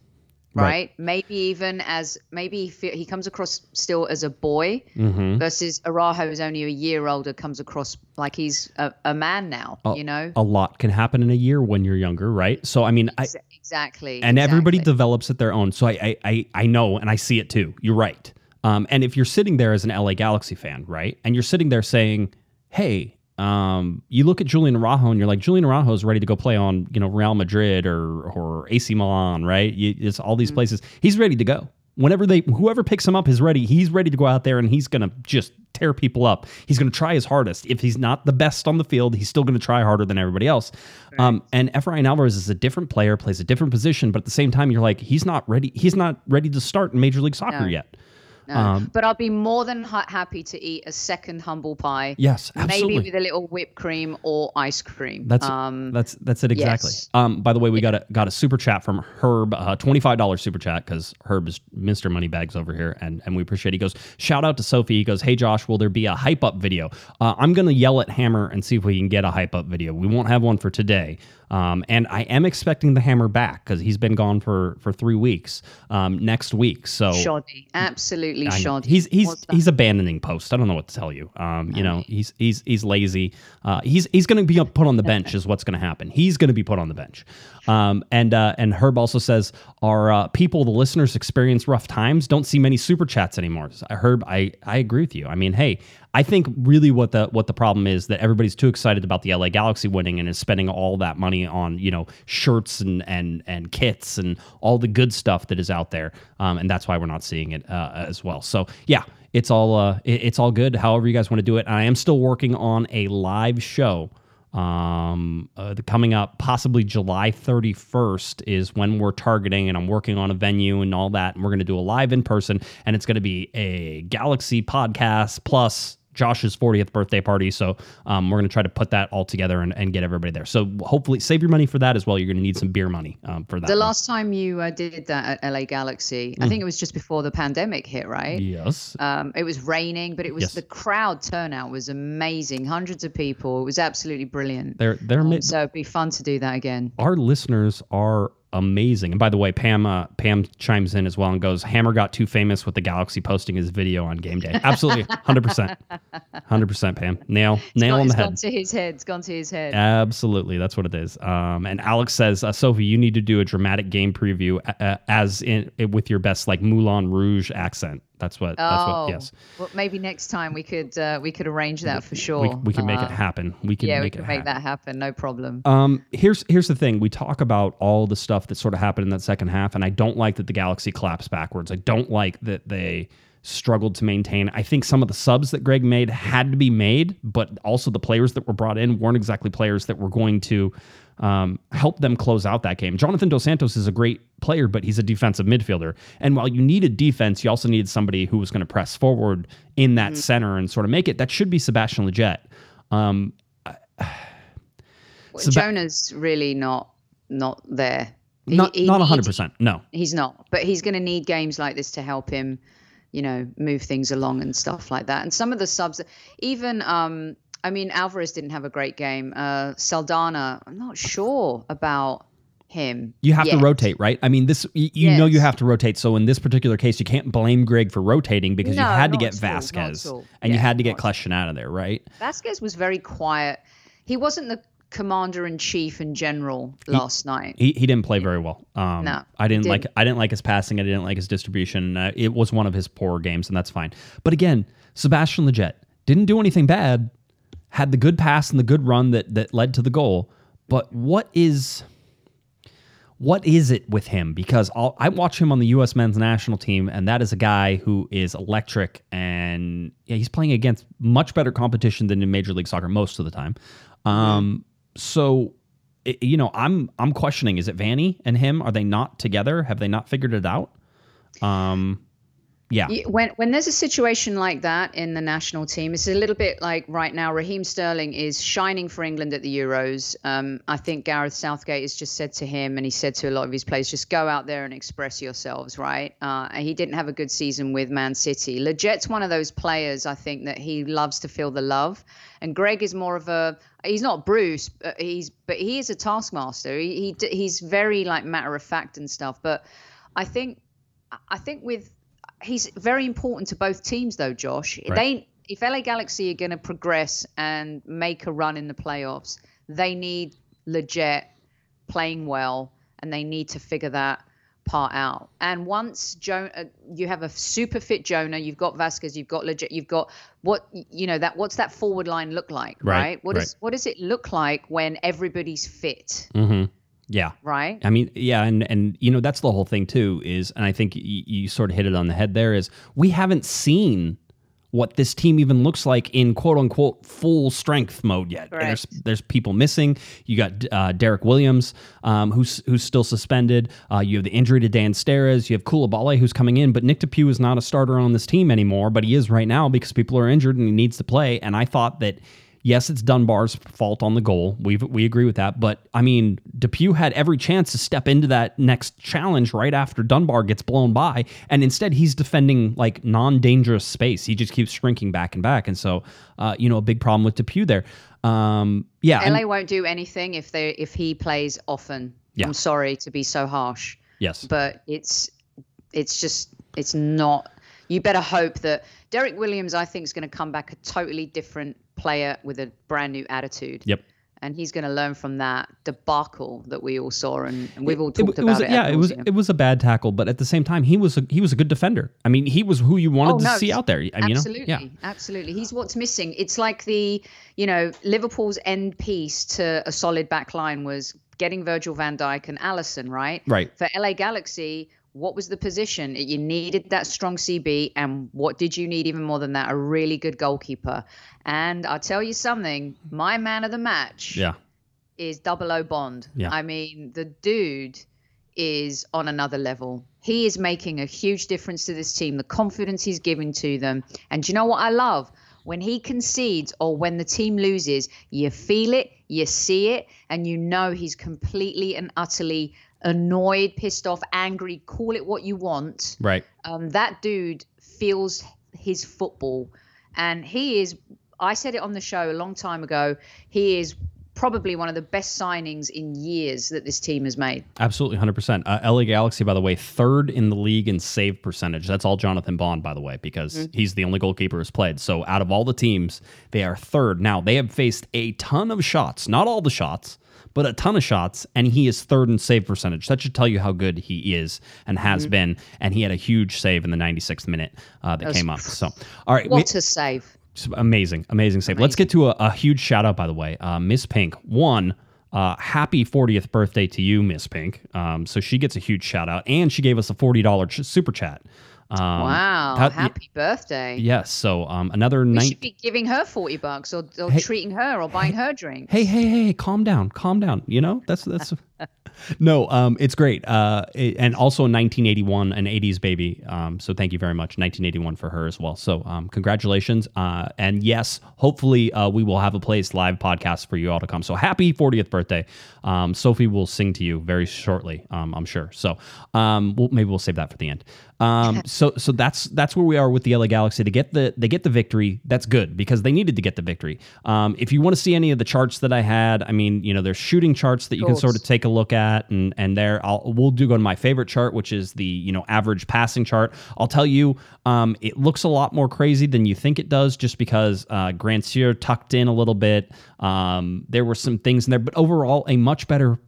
B: Right.
C: right? Maybe even as maybe he, he comes across still as a boy
B: Mm-hmm.
C: versus Araujo is only a year older, comes across like he's a, a man now.
B: Oh,
C: you know,
B: a lot can happen in a year when you're younger, right? So I mean, I,
C: exactly.
B: and everybody develops at their own. So I, I, I, I know, and I see it too. You're right. Um, and if you're sitting there as an LA Galaxy fan, right, and you're sitting there saying, "Hey," um, you look at Julian Araujo and you're like, Julian Araujo is ready to go play on, you know, Real Madrid or or AC Milan, right? You, it's all
C: Mm-hmm.
B: these places. He's ready to go. Whenever they, whoever picks him up is ready. He's ready to go out there and he's gonna just tear people up. He's gonna try his hardest. If he's not the best on the field, he's still gonna try harder than everybody else. Um, and Efrain Alvarez is a different player, plays a different position, but at the same time, you're like, he's not ready. He's not ready to start in Major League Soccer
C: No.
B: yet.
C: No.
B: Um,
C: but I'll be more than ha- happy to eat a second humble pie.
B: Yes, absolutely.
C: Maybe with a little whipped cream or ice cream.
B: That's
C: um,
B: that's that's it exactly.
C: yes.
B: Um, by the way, we got a got a super chat from Herb, uh, twenty five dollars super chat because Herb is Mister Moneybags over here, and and we appreciate. It. He goes shout out to Sophie. He goes, hey Josh, will there be a hype up video? Uh, I'm gonna yell at Hammer and see if we can get a hype up video. We won't have one for today. Um, and I am expecting the hammer back because he's been gone for for three weeks um, next week. So
C: shoddy, absolutely
B: I
C: shoddy.
B: He's he's he's abandoning post. I don't know what to tell you. Um, you know, he's he's he's lazy. Uh, he's he's going to be put on the bench. Is what's going to happen. He's going to be put on the bench. Um, and uh, and Herb also says, our uh, people, the listeners, experience rough times. Don't see many super chats anymore. So, Herb, I I agree with you. I mean, hey, I think really what the what the problem is that everybody's too excited about the LA Galaxy winning and is spending all that money on you know shirts and and and kits and all the good stuff that is out there, um, and that's why we're not seeing it uh, as well. So yeah, it's all uh, it- it's all good. However you guys want to do it, and I am still working on a live show. Um, uh, the coming up possibly July 31st is when we're targeting, and I'm working on a venue and all that. And we're going to do a live in person, and it's going to be a Galaxy podcast plus Josh's 40th birthday party. So um, we're going to try to put that all together and, and get everybody there. So hopefully, save your money for that as well. You're going to need some beer money um, for that.
C: The
B: one.
C: last time you uh, did that at LA Galaxy, I think it was just before the pandemic hit, right?
B: yes.
C: Um, it was raining, but it was
B: Yes.
C: the crowd turnout was amazing. Hundreds of people. It was absolutely brilliant.
B: They're they're
C: Um, so it'd be fun to do that again.
B: our listeners are amazing. And by the way, Pam uh, Pam chimes in as well and goes, "Hammer got too famous with the Galaxy posting his video on game day." Absolutely, hundred percent, hundred percent. Pam, nail nail
C: It's
B: on the
C: gone
B: head.
C: to his head. It's gone to his head.
B: Absolutely, that's what it is. Um, and Alex says, uh, Sophie, you need to do a dramatic game preview uh, uh, as in with your best like Moulin Rouge accent. That's what. That's
C: oh,
B: what. Yes,
C: Well, maybe next time we could uh, we could arrange that for sure.
B: we, we can make
C: Uh,
B: it happen. We can
C: Yeah, we can make
B: happen.
C: that happen. No problem.
B: Um, here's here's the thing. We talk about all the stuff that sort of happened in that second half, and I don't like that the Galaxy collapsed backwards. I don't like that they struggled to maintain. I think some of the subs that Greg made had to be made, but also the players that were brought in weren't exactly players that were going to um, help them close out that game. Jonathan Dos Santos is a great player, but he's a defensive midfielder. And while you needed defense, you also needed somebody who was going to press forward in that center and sort of make it. That should be Sebastian Lletget. Um, Seba-
C: Jonah's really not not there. He-
B: not
C: he
B: not hundred percent. No,
C: He's not, but he's going to need games like this to help him, you know, move things along and stuff like that. And some of the subs, even, um, I mean, Alvarez didn't have a great game. Uh, Saldana, I'm not sure about him.
B: You have to rotate, right? I mean, this you know you have to rotate. So in this particular case, you can't blame Greg for rotating because you had to get
C: at all, not
B: Vasquez
C: all.
B: and you had to get. Kljestan out of there, right?
C: Vasquez was very quiet. He wasn't the commander in chief and general last night.
B: He, he didn't play very well. Um,
C: No,
B: I didn't
C: he
B: like I didn't like his passing. I didn't like his distribution. Uh, it was one of his poor games, and that's fine. But again, Sebastian Lletget didn't do anything bad. Had the good pass and the good run that that led to the goal. But what is what is it with him? Because I'll, I watch him on the U.S. men's national team, and that is a guy who is electric, and yeah, he's playing against much better competition than in Major League Soccer most of the time. Um, so, you know, I'm I'm questioning: is it Vanney and him? Are they not together? Have they not figured it out? Um, yeah,
C: When when there's a situation like that in the national team, it's a little bit like right now. Raheem Sterling is shining for England at the Euros. Um, I think Gareth Southgate has just said to him, and he said to a lot of his players, just go out there and express yourselves, right? Uh, and he didn't have a good season with Man City. Lletget's one of those players I think that he loves to feel the love, and Greg is more of a. He's not Bruce, but he's but he is a taskmaster. He, he he's very like matter of fact and stuff, but I think I think with he's very important to both teams though, Josh.
B: Right.
C: They if LA Galaxy are going to progress and make a run in the playoffs, they need Lletget playing well and they need to figure that part out. And once jo- uh, you have a super fit Jonah, you've got Vasquez, you've got Lletget, you've got what you know that what's that forward line look like,
B: Right,
C: right? What
B: right.
C: is what does it look like when everybody's fit,
B: hmm yeah.
C: right?
B: I mean, yeah, and and you know that's the whole thing too. Is and I think y- you sort of hit it on the head. There is we haven't seen what this team even looks like in quote unquote full strength mode yet. Right. There's there's people missing. You got uh, Derek Williams, um, who's who's still suspended. Uh, you have the injury to Dan Steres. You have Coulibaly, who's coming in, but Nick DePuy is not a starter on this team anymore. But he is right now because people are injured and he needs to play. And I thought that Yes, it's Dunbar's fault on the goal. We we agree with that. But I mean, DePuy had every chance to step into that next challenge right after Dunbar gets blown by, and instead he's defending like non-dangerous space. He just keeps shrinking back and back, and so uh, you know a big problem with DePuy there. Um, yeah,
C: LA
B: and,
C: won't do anything if they if he plays often.
B: Yeah.
C: I'm sorry to be so harsh.
B: Yes,
C: but it's it's just it's not. You better hope that Derek Williams, I think, is going to come back a totally different player with a brand new attitude.
B: Yep.
C: And he's going to learn from that debacle that we all saw, and, and we've all talked
B: it, it
C: about
B: was,
C: it.
B: Yeah, it was it was a bad tackle, but at the same time, he was a, he was a good defender. I mean, he was who you wanted
C: oh,
B: to see out there. I mean,
C: absolutely,
B: you know? yeah,
C: absolutely. He's what's missing. It's like the you know Liverpool's end piece to a solid back line was getting Virgil Van Dijk and Alisson, right?
B: Right.
C: For LA Galaxy, what was the position? You needed that strong CB, and what did you need even more than that? A really good goalkeeper. And I'll tell you something, my man of the match
B: yeah.
C: is Double O Bond.
B: Yeah.
C: I mean, the dude is on another level. He is making a huge difference to this team, the confidence he's giving to them. And do you know what I love? When he concedes or when the team loses, you feel it, you see it, and you know he's completely and utterly annoyed, pissed off, angry, call it what you want.
B: Right.
C: Um, that dude feels his football. And he is, I said it on the show a long time ago, he is probably one of the best signings in years that this team has made.
B: Absolutely, 100%. Uh, LA Galaxy, by the way, third in the league in save percentage. That's all Jonathan Bond, by the way, because mm-hmm. he's the only goalkeeper who's played. So out of all the teams, they are third. Now, they have faced a ton of shots, not all the shots, but a ton of shots, and he is third in save percentage. That should tell you how good he is and has mm-hmm. been. And he had a huge save in the 96th minute uh, that, that came up. So, all right.
C: What we, a save.
B: Amazing, amazing save. Amazing. Let's get to a, a, huge shout out, by the way. Uh, Miss Pink, one, uh, happy 40th birthday to you, Miss Pink. Um, so she gets a huge shout out, and she gave us a $40 ch- super chat.
C: Um, wow! That, happy birthday!
B: Yes. So um, another night.
C: should be giving her forty bucks, or, or hey, treating her, or buying her drinks.
B: Hey, hey, hey! Calm down, calm down. You know that's that's. No, um, it's great. Uh, it, and also 1981, an 80s baby. Um, so thank you very much, 1981 for her as well. So um, congratulations. Uh, and yes, hopefully uh, we will have a place live podcast for you all to come. So happy 40th birthday. Um, Sophie will sing to you very shortly, um, I'm sure. So um, we'll, maybe we'll save that for the end. Um, so so that's that's where we are with the LA Galaxy. To get the they get the victory, that's good because they needed to get the victory. Um, if you want to see any of the charts that I had, I mean, you know, there's shooting charts that you can sort of take a look at, and and there I'll we'll do go to my favorite chart, which is the you know average passing chart. I'll tell you, um, it looks a lot more crazy than you think it does, just because uh, Grandsir tucked in a little bit. Um, there were some things in there, but overall, a much better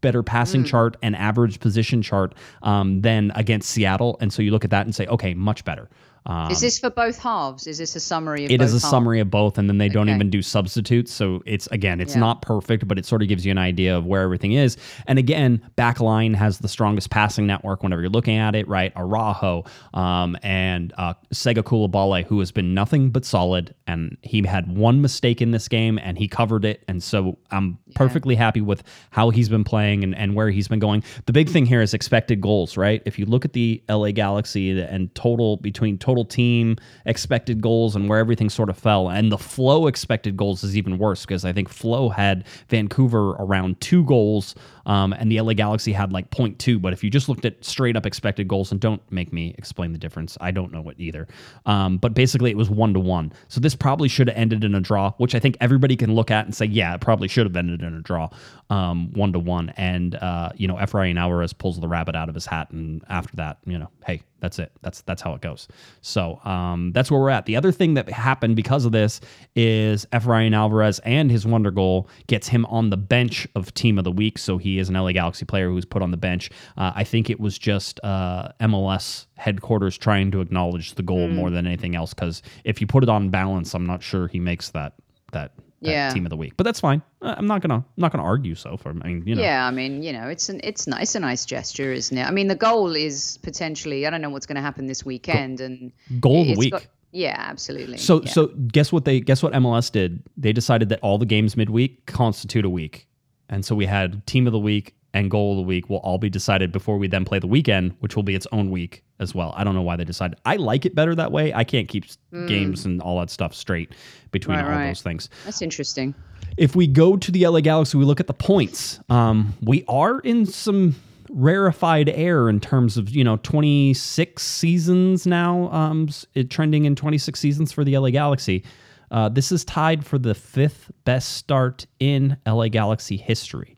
B: better passing mm. chart and average position chart um, than against Seattle. And so you look at that and say, okay, much better.
C: Um, is this for both halves? Is this a summary of
B: It is a
C: halves?
B: summary of both, and then they okay. don't even do substitutes. So it's again, it's yeah. not perfect, but it sort of gives you an idea of where everything is. And again, backline has the strongest passing network whenever you're looking at it, right? Araujo um, and uh, Sega Coulibaly, who has been nothing but solid, and he had one mistake in this game, and he covered it. And so I'm yeah. perfectly happy with how he's been playing and, and where he's been going. The big thing here is expected goals, right? If you look at the LA Galaxy and total between total total team expected goals and where everything sort of fell. And the Flow expected goals is even worse because I think Flow had Vancouver around two goals um, and the LA Galaxy had like 0.2. But if you just looked at straight up expected goals, and don't make me explain the difference, I don't know it either. Um, but basically, it was one to one. So this probably should have ended in a draw, which I think everybody can look at and say, yeah, it probably should have ended in a draw, um, one to one. And uh, you know, Efrain Alvarez pulls the rabbit out of his hat, and after that, you know, hey, that's it. That's that's how it goes. So um, that's where we're at. The other thing that happened because of this is Efrain Alvarez and his wonder goal gets him on the bench of Team of the Week. So he is an LA Galaxy player who was put on the bench. Uh, I think it was just uh, MLS headquarters trying to acknowledge the goal mm. more than anything else. Because if you put it on balance, I'm not sure he makes that that yeah. team of the week. But that's fine. I'm not gonna I'm not gonna argue so for I mean you know.
C: Yeah, I mean you know it's an it's nice a nice gesture, isn't it? I mean the goal is potentially I don't know what's going to happen this weekend and
B: goal of the week. Got,
C: Yeah, absolutely.
B: So
C: yeah.
B: so guess what they guess what MLS did? They decided that all the games midweek constitute a week. And so we had team of the week and goal of the week will all be decided before we then play the weekend, which will be its own week as well. I don't know why they decided. I like it better that way. I can't keep games and all that stuff straight between
C: Mm. Right,
B: all
C: right.
B: those things.
C: That's interesting.
B: If we go to the LA Galaxy, we look at the points. Um, we are in some rarefied air in terms of you know 26 seasons now, um, it trending in 26 seasons for the LA Galaxy. Uh, this is tied for the fifth best start in LA Galaxy history.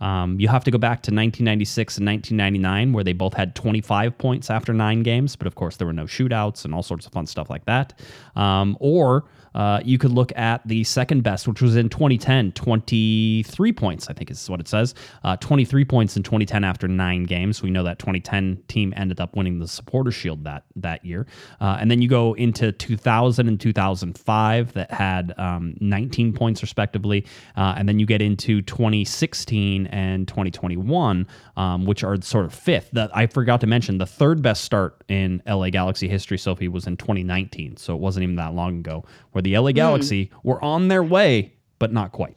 B: Um, you have to go back to 1996 and 1999, where they both had 25 points after nine games, but of course there were no shootouts and all sorts of fun stuff like that. Um, or uh, you could look at the second best, which was in 2010, 23 points, I think is what it says. Uh, 23 points in 2010 after nine games. We know that 2010 team ended up winning the Supporter Shield that that year. Uh, and then you go into 2000 and 2005 that had um, 19 points respectively. Uh, and then you get into 2016 and 2021, um, which are sort of fifth. I forgot to mention the third best start in LA Galaxy history, Sophie, was in 2019. So it wasn't even that long ago, where the
C: Hmm.
B: LA Galaxy were on their way, but not quite.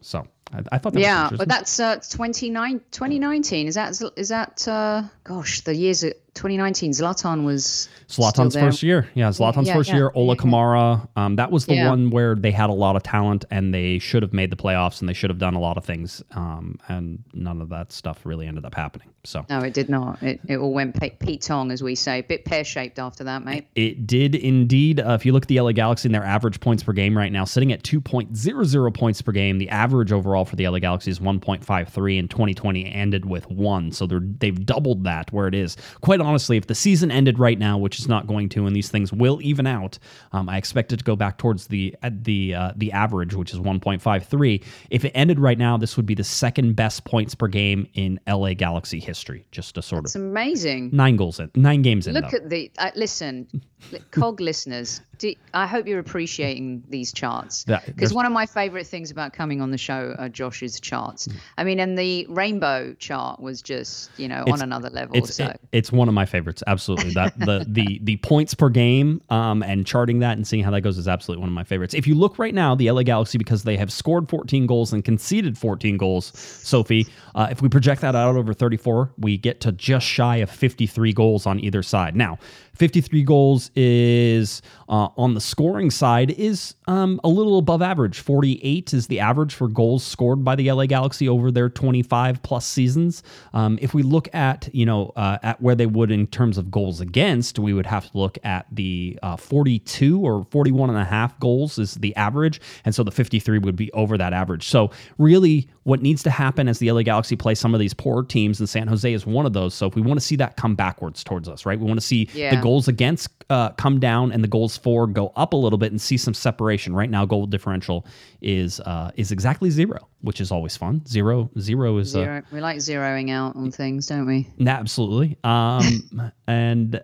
B: So I, I thought that
C: Yeah, but that's uh, 2019. Is that is that? Uh, gosh, the years of 2019. Zlatan was
B: Zlatan's first year. Yeah, Zlatan's
C: yeah,
B: first
C: yeah,
B: year. Ola
C: yeah.
B: Kamara. Um, that was the
C: Yeah.
B: one where they had a lot of talent and they should have made the playoffs and they should have done a lot of things. Um, and none of that stuff really ended up happening. So
C: No, it did not. It, it all went pe- Pete Tong, as we say, bit pear shaped after that, mate.
B: It did indeed. Uh, if you look at the LA Galaxy and their average points per game right now, sitting at 2.00 points per game. The average overall for the LA Galaxy is 1.53, and 2020 ended with one. So they're, they've doubled that where it is. Quite honestly, if the season ended right now, which is not going to, and these things will even out, um, I expect it to go back towards the at the uh, the average, which is 1.53. If it ended right now, this would be the second best points per game in LA Galaxy history. Just a sort
C: It's
B: of
C: amazing.
B: nine goals in, nine games in.
C: Look
B: though.
C: at the uh, listen, cog listeners. Do, I hope you're appreciating these charts because one of my favorite things about coming on the show are Josh's charts. I mean, and the rainbow chart was just you know on another level.
B: It's
C: so
B: it- it's one of my favorites. Absolutely, that the the the points per game um, and charting that and seeing how that goes is absolutely one of my favorites. If you look right now, the LA Galaxy because they have scored 14 goals and conceded 14 goals. Sophie, uh, if we project that out over 34, we get to just shy of 53 goals on either side. Now, 53 goals is uh, on the scoring side is um, a little above average. 48 is the average for goals scored by the LA Galaxy over their 25 plus seasons. Um, if we look at you know uh, at where they would in terms of goals against, we would have to look at the uh, 42 or 41 and a half goals is the average, and so the 53 would be over that average. So really, what needs to happen as the LA Galaxy play some of these poor teams, and San Jose is one of those. So if we want to see that come backwards towards us, right? We want to see the
C: Yeah.
B: Goals against uh, come down and the goals for go up a little bit and see some separation. Right now, goal differential is uh, is exactly zero, which is always fun. Zero zero is uh,
C: zero. We like zeroing out on things, don't we?
B: absolutely. Um, and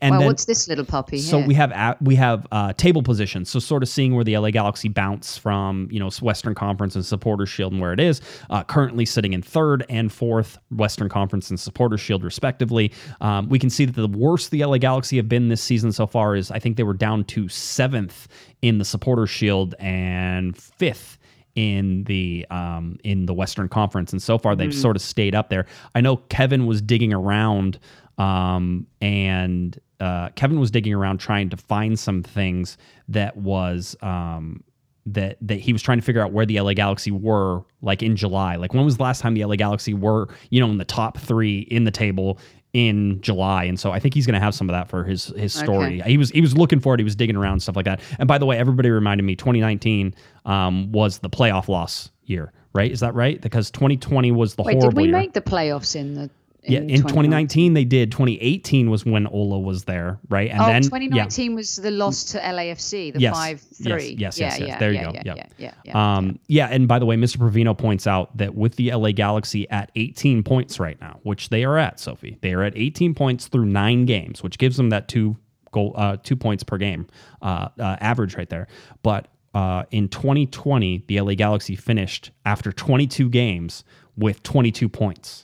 B: and
C: well,
B: then
C: what's this little puppy
B: so
C: here?
B: we have we have uh, table positions. So sort of seeing where the LA Galaxy bounce from, you know, Western Conference and Supporter Shield and where it is. Uh, currently sitting in third and fourth Western Conference and Supporter Shield respectively. Um, we can see that the worst the LA Galaxy have been this season so far is I think they were down to seventh in the Supporter Shield and fifth in the um, in the Western Conference, and so far they've sort of stayed up there. I know Kevin was digging around, um, and uh, Kevin was digging around trying to find some things that was um, that that he was trying to figure out where the LA Galaxy were like in July. Like when was the last time the LA Galaxy were you know in the top three in the table in July, and so I think he's going to have some of that for his his story. He was he was looking for it. He was digging around stuff like that. And by the way, everybody reminded me 2019 um, was the playoff loss year, right? Is that right? Because 2020 was the
C: Wait,
B: horrible
C: did we
B: year.
C: make the playoffs in the?
B: Yeah, in 2019 they did. 2018 was when Ola was there, right? And
C: oh,
B: then
C: 2019 was the loss to LAFC, the
B: Yes,
C: five
B: yes,
C: three.
B: yes,
C: yeah,
B: yes, yes.
C: yeah,
B: There you
C: yeah,
B: go.
C: Yeah, yeah, yeah, yeah.
B: yeah, um, yeah. And by the way, Mr. Provino points out that with the LA Galaxy at 18 points right now, which they are at, Sophie, they are at 18 points through nine games, which gives them that two goal, uh, two points per game uh, uh, average right there. But uh, in 2020, the LA Galaxy finished after 22 games with 22 points.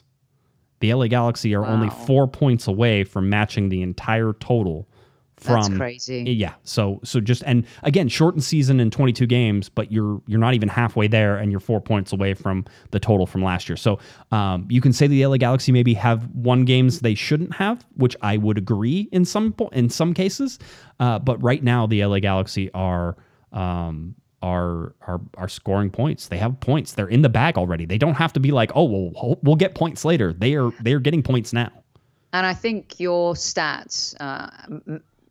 B: The LA Galaxy are only four points away from matching the entire total
C: That's
B: from
C: crazy.
B: yeah. So so just and again, shortened season in 22 games, but you're you're not even halfway there, and you're four points away from the total from last year. So um, you can say the LA Galaxy maybe have won games they shouldn't have, which I would agree in some in some cases. Uh, but right now, the LA Galaxy are. Um, are are are scoring points. They have points. They're in the bag already. They don't have to be like, oh, well, we'll get points later. They are they are getting points now.
C: And I think your stats, uh,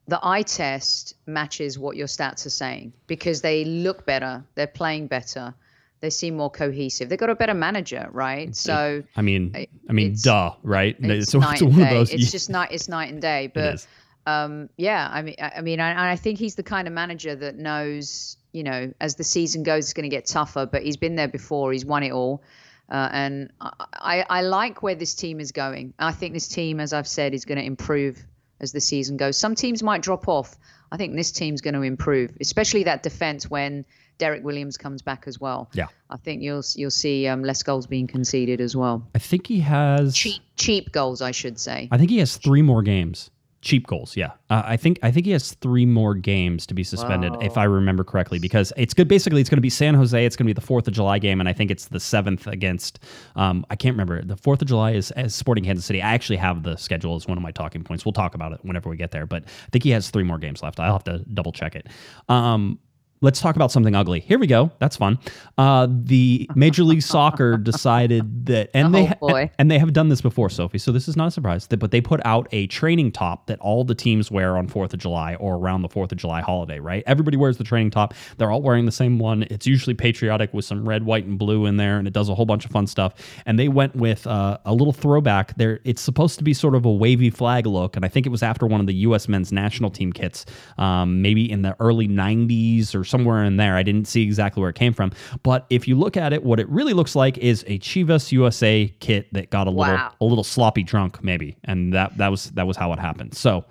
C: the eye test matches what your stats are saying because they look better, they're playing better, they seem more cohesive. They've got a better manager, right? So
B: I mean, I mean,
C: it's-
B: duh, right?
C: it's,
B: So
C: night
B: one
C: and
B: of those.
C: It's just night. It's night and day. But um, yeah, I mean, I, I mean, I, I think he's the kind of manager that knows, you know, as the season goes, it's going to get tougher. But he's been there before. He's won it all. Uh, and I, I, like where this team is going. I think this team, as I've said, is going to improve as the season goes. Some teams might drop off. I think this team's going to improve, especially that defense when Derek Williams comes back as well.
B: Yeah.
C: I think you'll you'll see um, less goals being conceded as well.
B: I think he has.
C: Cheap cheap goals, I should say.
B: I think he has three more games. Cheap goals, yeah. Uh, I think I think he has three more games to be suspended, if I remember correctly, because it's good. Basically, it's going to be San Jose. It's going to be the Fourth of July game, and I think it's the seventh against. Um, I can't remember. The Fourth of July is as Sporting Kansas City. I actually have the schedule as one of my talking points. We'll talk about it whenever we get there, but I think he has three more games left. I'll have to double check it. Um, Let's talk about something ugly. Here we go. That's fun. Uh, the Major League Soccer decided that, and they
C: Oh, boy.
B: and they have done this before, Sophie. So this is not a surprise. that- But they put out a training top that all the teams wear on Fourth of July or around the Fourth of July holiday. Right? Everybody wears the training top. They're all wearing the same one. It's usually patriotic with some red, white, and blue in there, and it does a whole bunch of fun stuff. And they went with uh, a little throwback. There, it's supposed to be sort of a wavy flag look, and I think it was after one of the U.S. men's national team kits, um, maybe in the early '90s or somewhere in there. I didn't see exactly where it came from, but if you look at it, what it really looks like is a Chivas USA kit that got a little
C: Wow.
B: a little sloppy drunk, maybe, and that that was that was how it happened. So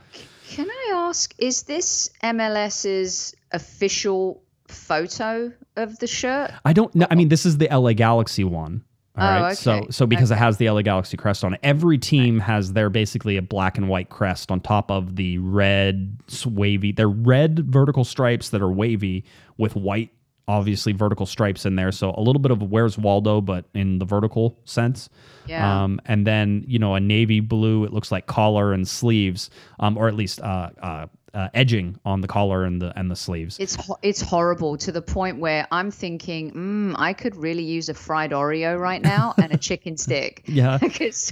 C: Can I ask, is this MLS's official photo of the shirt?
B: I don't know. I mean, this is the LA Galaxy one. All
C: Oh,
B: right. So
C: okay.
B: so because it has the LA Galaxy crest on it, every team has their basically a black and white crest on top of the red wavy. They're red vertical stripes that are wavy with white, obviously vertical stripes in there. So a little bit of where's Waldo, but in the vertical sense.
C: Yeah.
B: Um, and then you know a navy blue. It looks like collar and sleeves, um, or at least uh, uh, uh, edging on the collar and the and the sleeves.
C: It's ho- it's horrible to the point where I'm thinking, mm, I could really use a fried Oreo right now and a chicken stick.
B: Yeah.
C: because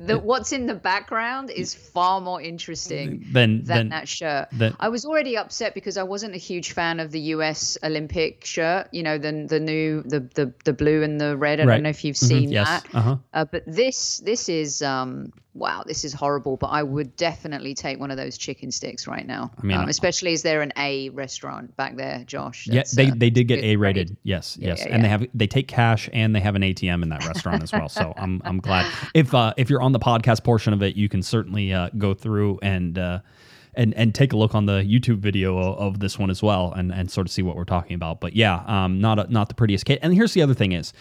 C: the what's in the background is far more interesting
B: than
C: than
B: then
C: that shirt.
B: that-
C: I was already upset because I wasn't a huge fan of the U.S. Olympic shirt. You know, the the new the the, the blue and the red. I
B: Right.
C: don't know if you've
B: Mhm,
C: seen
B: yes.
C: that.
B: Uh-huh.
C: Uh, but this this is um wow this is horrible. But I would definitely take one of those chicken sticks right now.
B: I mean,
C: um, especially as they're an A restaurant back there, Josh.
B: Yeah, they,
C: uh,
B: they did get A rated. Yes,
C: Yeah,
B: yes,
C: yeah,
B: and they have they take cash and they have an ATM in that restaurant as well. So I'm I'm glad if uh, if you're on the podcast portion of it, you can certainly uh, go through and. Uh, and, and take a look on the YouTube video of, of this one as well, and, and sort of see what we're talking about. But yeah, um, not a, not the prettiest kit. And here's the other thing: is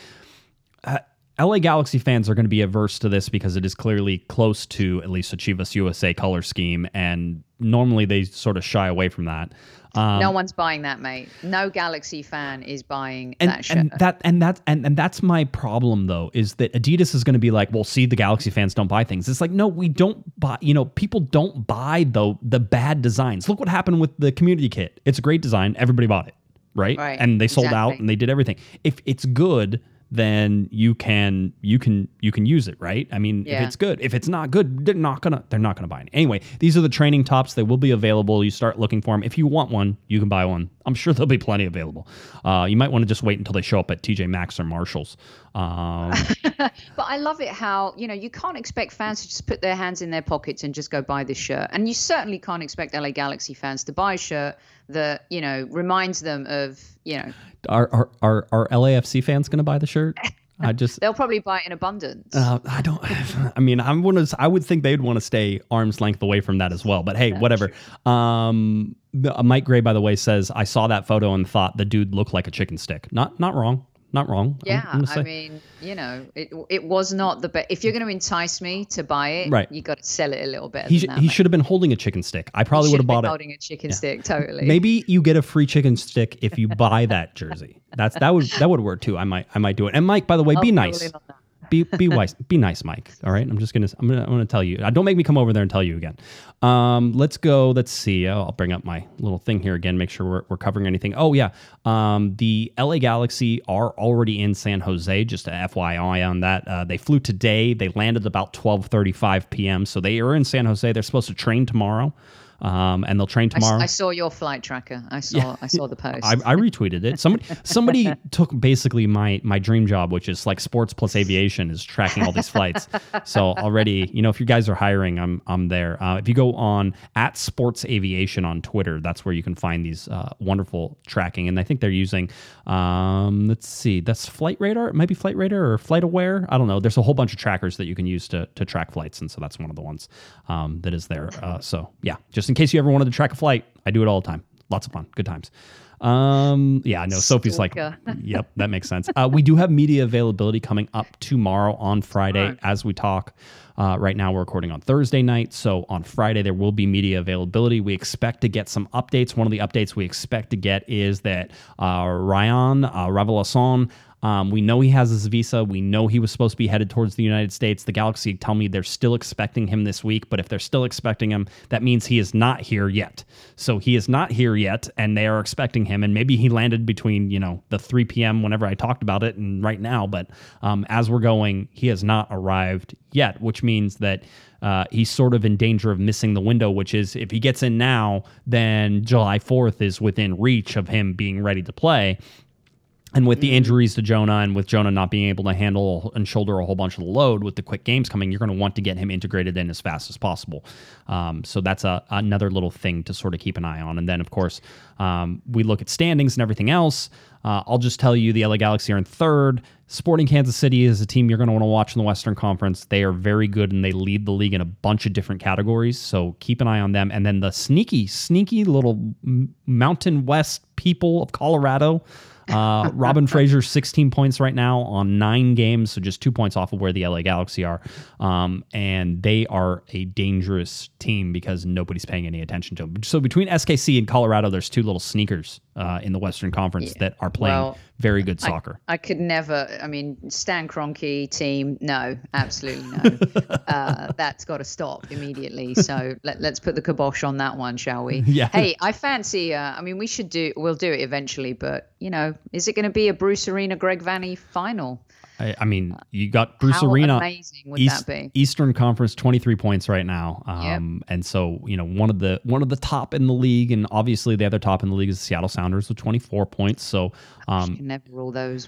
B: uh, LA Galaxy fans are going to be averse to this because it is clearly close to at least a Chivas USA color scheme, and normally they sort of shy away from that. Um,
C: no one's buying that, mate. No Galaxy fan is buying
B: and,
C: that shirt.
B: and that and that and, and that's my problem though is that Adidas is going to be like, well, see, the Galaxy fans don't buy things. It's like, no, we don't buy. You know, people don't buy the the bad designs. Look what happened with the community kit. It's a great design. Everybody bought it, right?
C: Right,
B: And they sold out and they did everything. If it's good, then you can you can you can use it, right? I mean, if it's good, if it's not good, they're not gonna they're not gonna buy it. Anyway, these are the training tops. They will be available. You start looking for them. If you want one, you can buy one. I'm sure there'll be plenty available. Uh, you might want to just wait until they show up at TJ Maxx or Marshalls. Um,
C: But I love it how, you know, you can't expect fans to just put their hands in their pockets and just go buy this shirt. And you certainly can't expect LA Galaxy fans to buy a shirt that, you know, reminds them of, you know,
B: are, are are are LAFC fans going to buy the shirt? I just
C: they'll probably buy it in abundance.
B: Uh, I don't. I mean, I'm gonna. I would think they'd want to stay arm's length away from that as well. But hey, whatever. Um, uh, Mike Gray, by the way, says I saw that photo and thought the dude looked like a chicken stick. Not not wrong. Not wrong.
C: Yeah, I mean, you know, it it was not the best. If you're going to entice me to buy it,
B: right.
C: you got to sell it a little bit.
B: He, sh- he should have been holding a chicken stick. I probably would have bought it.
C: Holding a chicken yeah. stick, totally.
B: Maybe you get a free chicken stick if you buy that jersey. That's that would that would work too. I might I might do it. And Mike, by the way, I'll be oh, nice be be wise, be nice, Mike. All right, I'm just gonna I'm gonna I'm gonna tell you. Uh, don't make me come over there and tell you again. Um, let's go. Let's see. I'll bring up my little thing here again. Make sure we're, we're covering anything. Oh yeah, um, the LA Galaxy are already in San Jose. Just a FYI on that. Uh, they flew today. They landed about 12:35 p.m. So they are in San Jose. They're supposed to train tomorrow um, and they'll train tomorrow. I,
C: I, saw your flight tracker. I saw yeah. I saw the post.
B: I, I, retweeted it. Somebody somebody took basically my my dream job, which is like sports plus aviation, is tracking all these flights. so already, you know, if you guys are hiring, I'm I'm there. Uh, if you go on at Sports Aviation on Twitter, that's where you can find these uh, wonderful tracking. And I think they're using, um, let's see, that's Flight Radar. It might be Flight Radar or Flight Aware. I don't know. There's a whole bunch of trackers that you can use to to track flights, and so that's one of the ones um, that is there. Uh, so yeah, just just in case you ever wanted to track a flight. I do it all the time. Lots of fun. Good times. Um, yeah, I know. Sophie's like, yep, that makes sense. Uh, we do have media availability coming up tomorrow on Friday right. as we talk. Uh, right now, we're recording on Thursday night. So on Friday, there will be media availability. We expect to get some updates. One of the updates we expect to get is that uh, Ryan uh, Raveloson um, we know he has his visa. We know he was supposed to be headed towards the United States. The Galaxy tell me they're still expecting him this week, but if they're still expecting him, that means he is not here yet. So he is not here yet, and they are expecting him. And maybe he landed between you know the 3 p.m. whenever I talked about it and right now. But um, as we're going, he has not arrived yet, which means that. Uh, he's sort of in danger of missing the window, which is if he gets in now, then July 4th is within reach of him being ready to play. And with the mm-hmm. injuries to Jonah and with Jonah not being able to handle and shoulder a whole bunch of the load with the quick games coming, you're going to want to get him integrated in as fast as possible. Um, so that's a, another little thing to sort of keep an eye on. And then, of course, um, we look at standings and everything else. Uh, I'll just tell you the LA Galaxy are in third. Sporting Kansas City is a team you're going to want to watch in the Western Conference. They are very good and they lead the league in a bunch of different categories. So keep an eye on them. And then the sneaky, sneaky little Mountain West people of Colorado. Uh, Robin Fraser, 16 points right now on nine games, so just two points off of where the LA Galaxy are. Um, and they are a dangerous team because nobody's paying any attention to them. So between SKC and Colorado, there's two little sneakers uh, in the Western Conference yeah. that are playing well, very good soccer.
C: I, I, could never. I mean, Stan Kroenke team, no, absolutely no. uh, that's got to stop immediately. So let, us put the kibosh on that one, shall we?
B: Yeah.
C: Hey, I fancy. Uh, I mean, we should do. We'll do it eventually, but you know, is it going to be a Bruce Arena Greg Vanney final?
B: I, I, mean, you got Bruce How Arena, East, Eastern Conference, twenty three points right now, um, yep. and so you know one of the one of the top in the league, and obviously the other top in the league is the Seattle Sounders with twenty four points. So
C: um, you can never rule those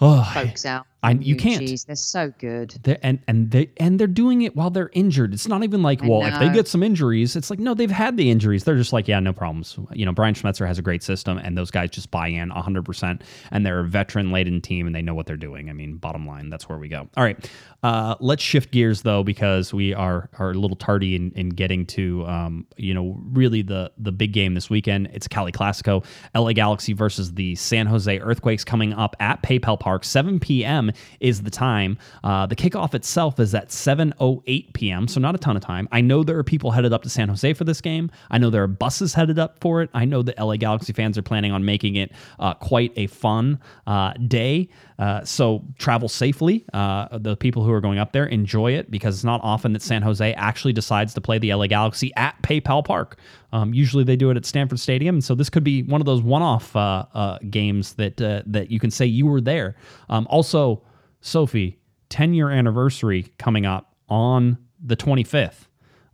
C: oh, folks out.
B: I, you can't.
C: Geez, they're so good.
B: They're, and and they and they're doing it while they're injured. It's not even like, well, if they get some injuries, it's like no, they've had the injuries. They're just like, yeah, no problems. You know, Brian Schmetzer has a great system, and those guys just buy in 100. percent And they're a veteran laden team, and they know what they're doing. I mean, bottom line, that's where we go. All right, uh, let's shift gears though, because we are are a little tardy in, in getting to um, you know really the the big game this weekend. It's Cali Classico, LA Galaxy versus the San Jose Earthquakes coming up at PayPal Park. 7 p.m. is the time. Uh, the kickoff itself is at 7:08 p.m., so not a ton of time. I know there are people headed up to San Jose for this game. I know there are buses headed up for it. I know the LA Galaxy fans are planning on making it uh, quite a fun uh, day. Uh, so travel safely. Uh, the people who are going up there enjoy it because it's not often that San Jose actually decides to play the LA Galaxy at PayPal Park. Um, usually they do it at Stanford Stadium, and so this could be one of those one-off uh, games that that you can say you were there. Um, also Sophie, 10 year anniversary coming up on the 25th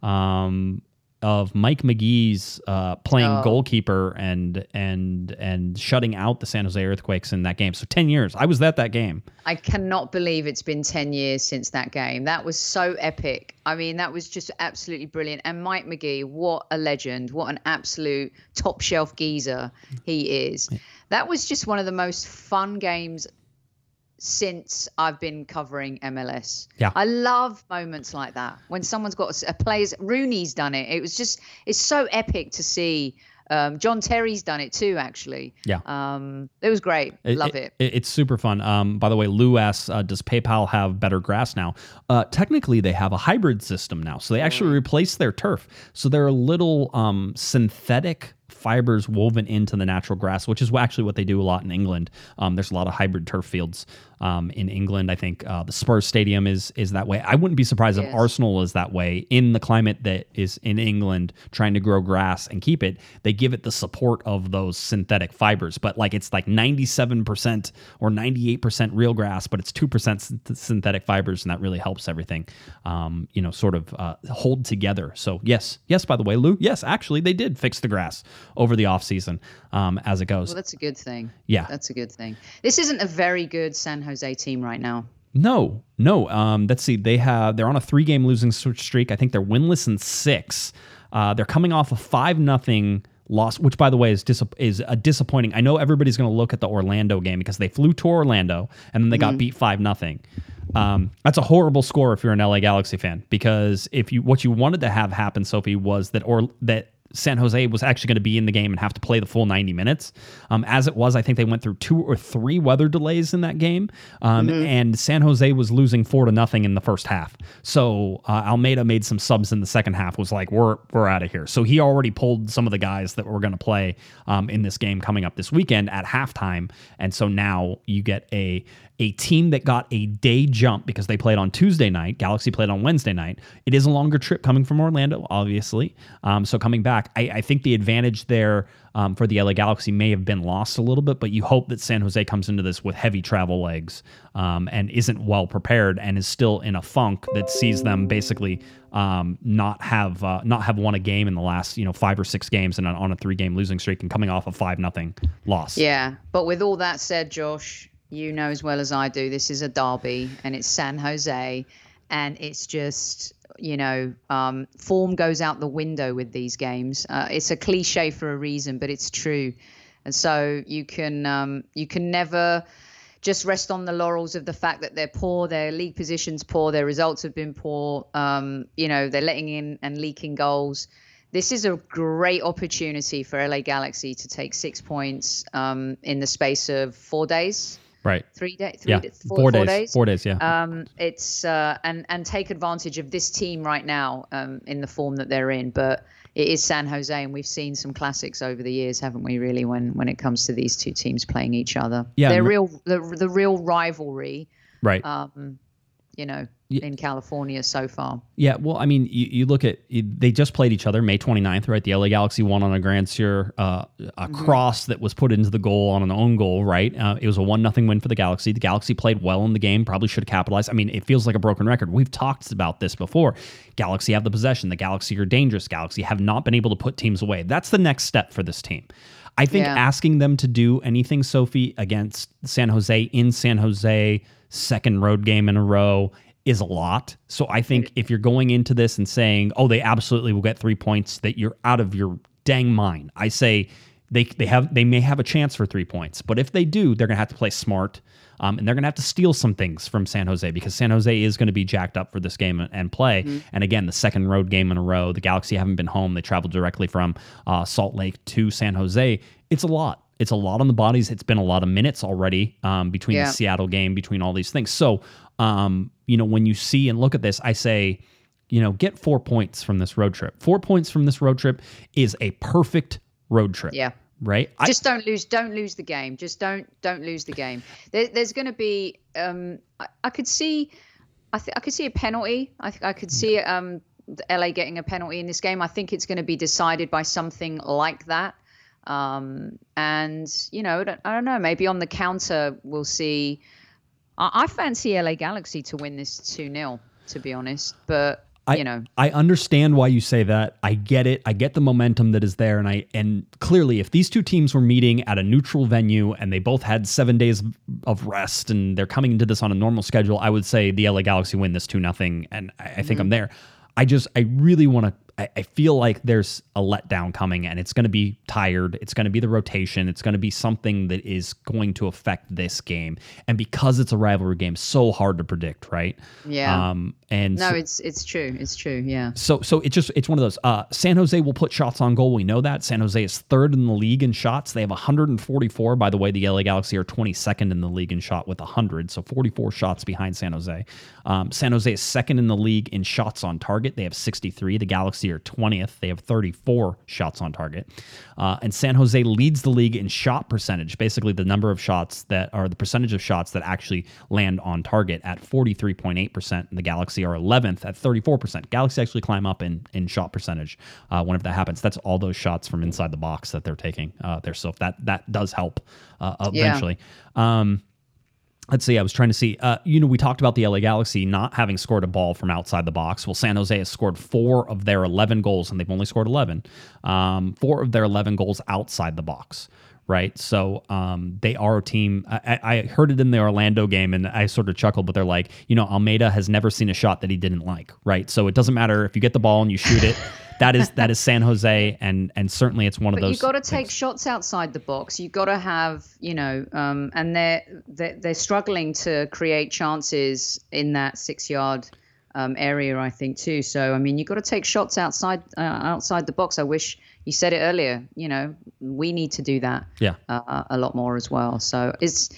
B: um, of Mike Magee's uh, playing oh. goalkeeper and and and shutting out the San Jose Earthquakes in that game. So 10 years. I was at that game.
C: I cannot believe it's been 10 years since that game. That was so epic. I mean, that was just absolutely brilliant. And Mike McGee, what a legend. What an absolute top shelf geezer he is. That was just one of the most fun games since I've been covering MLS.
B: Yeah.
C: I love moments like that when someone's got a, a player's Rooney's done it. It was just it's so epic to see Um, John Terry's done it too, actually.
B: Yeah.
C: Um, it was great. Love it.
B: it. It's super fun. Um, by the way, Lou asks, uh, does PayPal have better grass now? Uh, technically, they have a hybrid system now. So they actually replaced their turf. So they're a little um, synthetic fibers woven into the natural grass, which is actually what they do a lot in England. Um, there's a lot of hybrid turf fields um, in England. I think uh, the Spurs Stadium is is that way. I wouldn't be surprised
C: Yes.
B: if Arsenal is that way in the climate that is in England, trying to grow grass and keep it. They give it the support of those synthetic fibers, but like it's like 97% or 98% real grass, but it's 2% synthetic fibers, and that really helps everything, um, you know, sort of uh, hold together. So yes, yes. By the way, Lou, yes, actually they did fix the grass over the off season um, as it goes.
C: Well, that's a good thing.
B: Yeah.
C: That's a good thing. This isn't a very good San Jose team right now.
B: No, no. Um, let's see. They have they're on a three game losing streak. I think they're winless in six. Uh, they're coming off a five nothing loss, which by the way is dis- is a disappointing. I know everybody's going to look at the Orlando game because they flew to Orlando and then they got beat five nothing. Um, that's a horrible score if you're an LA Galaxy fan because if you what you wanted to have happen, Sophie, was that or that San Jose was actually going to be in the game and have to play the full 90 minutes. Um, as it was, I think they went through two or three weather delays in that game, um, and San Jose was losing four to nothing in the first half. So uh, Almeyda made some subs in the second half. Was like, we're we're out of here. So he already pulled some of the guys that were going to play um, in this game coming up this weekend at halftime, and so now you get a a team that got a day jump because they played on Tuesday night. Galaxy played on Wednesday night. It is a longer trip coming from Orlando, obviously. Um, so coming back, I, I think the advantage there um, for the LA Galaxy may have been lost a little bit, but you hope that San Jose comes into this with heavy travel legs um, and isn't well prepared and is still in a funk that sees them basically um, not have uh, not have won a game in the last you know five or six games and on- a three game losing streak and coming off a five nothing loss.
C: Yeah, but with all that said, Josh, you know as well as I do, this is a derby, and it's San Jose, and it's just you know um, form goes out the window with these games. Uh, it's a cliche for a reason, but it's true, and so you can um, you can never just rest on the laurels of the fact that they're poor, their league position's poor, their results have been poor. Um, you know they're letting in and leaking goals this is a great opportunity for LA Galaxy to take six points um, in the space of four days,
B: Right.
C: three days, three
B: Yeah.
C: da-
B: Four,
C: four,
B: days.
C: four days.
B: Four days. Yeah.
C: Um, it's uh, and and take advantage of this team right now um, in the form that they're in. But it is San Jose, and we've seen some classics over the years, haven't we? Really, when when it comes to these two teams playing each other,
B: Yeah,
C: they're real the the real rivalry.
B: right.
C: Um, you know,
B: Yeah.
C: in California so far.
B: Yeah, well, I mean, you, you look at they just played each other May 29th, right? The LA Galaxy won on a Grandsir, uh, a cross that was put into the goal on an own goal, right? Uh, it was a one nothing win for the Galaxy. The Galaxy played well in the game, probably should have capitalized. I mean, it feels like a broken record. We've talked about this before. Galaxy have the possession. The Galaxy are dangerous. Galaxy have not been able to put teams away. That's the next step for this team. I think
C: Yeah.
B: asking them to do anything, Sophie, against San Jose in San Jose, second road game in a row, is a lot. So I think if you're going into this and saying, "Oh, they absolutely will get 3 points," that you're out of your dang mind. I say they they have they may have a chance for 3 points, but if they do, they're going to have to play smart. Um, and they're going to have to steal some things from San Jose because San Jose is going to be jacked up for this game and, and play. And again, the second road game in a row. The Galaxy haven't been home. They traveled directly from uh, Salt Lake to San Jose. It's a lot. It's a lot on the bodies. It's been a lot of minutes already um, between
C: Yeah.
B: the Seattle game, between all these things. So, um, you know, when you see and look at this, I say, you know, get four points from this road trip. Four points from this road trip is a perfect road trip.
C: Yeah.
B: Right. I,
C: just don't lose don't lose the game just don't don't lose the game there, there's going to be um I, I could see i th- i could see a penalty i th- i could see um la getting a penalty in this game i think it's going to be decided by something like that um and you know I I don't know maybe on the counter we'll see i, I fancy la galaxy to win this 2-0 to be honest but
B: I,
C: you know
B: I understand why you say that. I get it. I get the momentum that is there, and I and clearly, if these two teams were meeting at a neutral venue and they both had seven days of rest and they're coming into this on a normal schedule, I would say the LA Galaxy win this two nothing, and I, I think I'm mm-hmm. there. I just I really want to I, I feel like there's a letdown coming, and it's going to be tired. It's going to be the rotation. It's going to be something that is going to affect this game. And because it's a rivalry game, so hard to predict, right?
C: Yeah.
B: Um, and
C: no,
B: so,
C: it's it's true. It's true. Yeah.
B: so so it's just it's one of those. Uh, San Jose will put shots on goal. We know that San Jose is third in the league in shots. They have 144. By the way, the LA Galaxy are 22nd in the league in shot with 100, so 44 shots behind San Jose. Um, San Jose is second in the league in shots on target. They have 63. The Galaxy are 20th. They have 34 shots on target. Uh, and San Jose leads the league in shot percentage, basically the number of shots that are the percentage of shots that actually land on target at 43.8%. And the Galaxy are 11th at 34%. Galaxy actually climb up in, in shot percentage uh, whenever that happens. That's all those shots from inside the box that they're taking uh, there. So if that, that does help uh,
C: Yeah.
B: eventually. Um, Let's see. I was trying to see. Uh, you know, we talked about the LA Galaxy not having scored a ball from outside the box. Well, San Jose has scored four of their 11 goals, and they've only scored 11. Um, four of their 11 goals outside the box, right? So um, they are a team. I, I I heard it in the Orlando game, and I sort of chuckled, but they're like, you know, Almeyda has never seen a shot that he didn't like, right? So it doesn't matter if you get the ball and you shoot it. that is that is San Jose, and and certainly it's one of those.
C: you've got to take
B: things.
C: shots outside the box. You've got to have, you know, um, and they're, they're they're struggling to create chances in that six yard um, area, I think too. So I mean, you've got to take shots outside uh, outside the box. I wish you said it earlier. You know, we need to do that
B: Yeah.
C: uh, a lot more as well. So it's.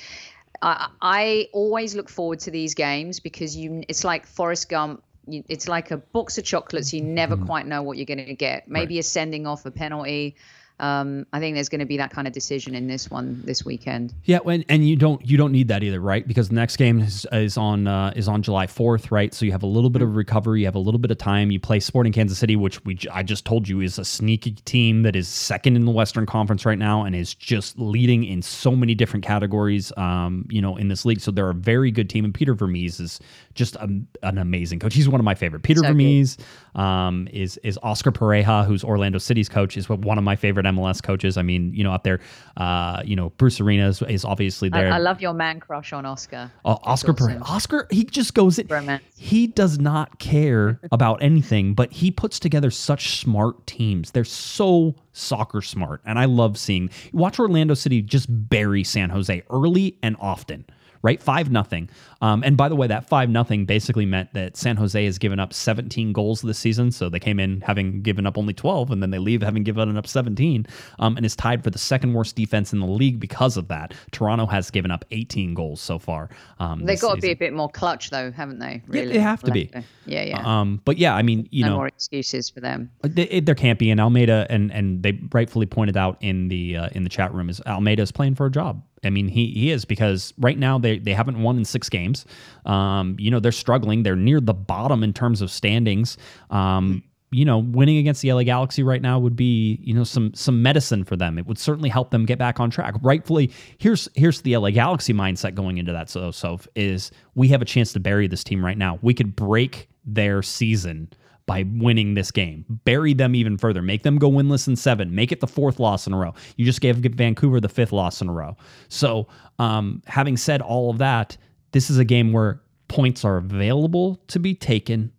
C: I, I always look forward to these games because you. It's like Forrest Gump. It's like a box of chocolates. You never mm-hmm. quite know what you're going to get. Maybe a sending off, a penalty. Um, I think there's going to be that kind of decision in this one this weekend.
B: Yeah, and, and you don't you don't need that either, right? Because the next game is, is on uh, is on July fourth, right? So you have a little bit of recovery, you have a little bit of time. You play Sporting Kansas City, which we I just told you is a sneaky team that is second in the Western Conference right now and is just leading in so many different categories, um, you know, in this league. So they're a very good team, and Peter Vermes is just a, an amazing coach. He's one of my favorite. Peter
C: So.
B: Vermes um, is is Oscar Pareja, who's Orlando City's coach, is one of my favorite MLS coaches. I mean, you know, up there, uh, you know, Bruce Arena is, is obviously
C: I,
B: there.
C: I love your man crush on Oscar.
B: Uh, Oscar
C: awesome.
B: Oscar, he just goes in.
C: Romance.
B: He does not care about anything, but he puts together such smart teams. They're so soccer smart, and I love seeing. Watch Orlando City just bury San Jose early and often. Right, five nothing. Um, and by the way, that five nothing basically meant that San Jose has given up 17 goals this season. So they came in having given up only 12, and then they leave having given up 17, um, and is tied for the second worst defense in the league because of that. Toronto has given up 18 goals so far. Um,
C: They've got to be a bit more clutch, though, haven't they? Really,
B: they have to be.
C: Yeah, yeah.
B: Um, but yeah, I mean, you
C: no
B: know,
C: more excuses for them.
B: they, there can't be. And Almeyda, and and they rightfully pointed out in the uh, in the chat room is Almeyda is playing for a job. I mean, he he is because right now they they haven't won in six games. Um, you know, they're struggling. They're near the bottom in terms of standings. Um, you know, winning against the LA Galaxy right now would be, you know, some some medicine for them. It would certainly help them get back on track. Rightfully, here's here's the LA Galaxy mindset going into that. So, so is we have a chance to bury this team right now. We could break their season by winning this game. Bury them even further. Make them go winless in seven. Make it the fourth loss in a row. You just gave Vancouver the fifth loss in a row. So, um, having said all of that, this is a game where points are available to be taken.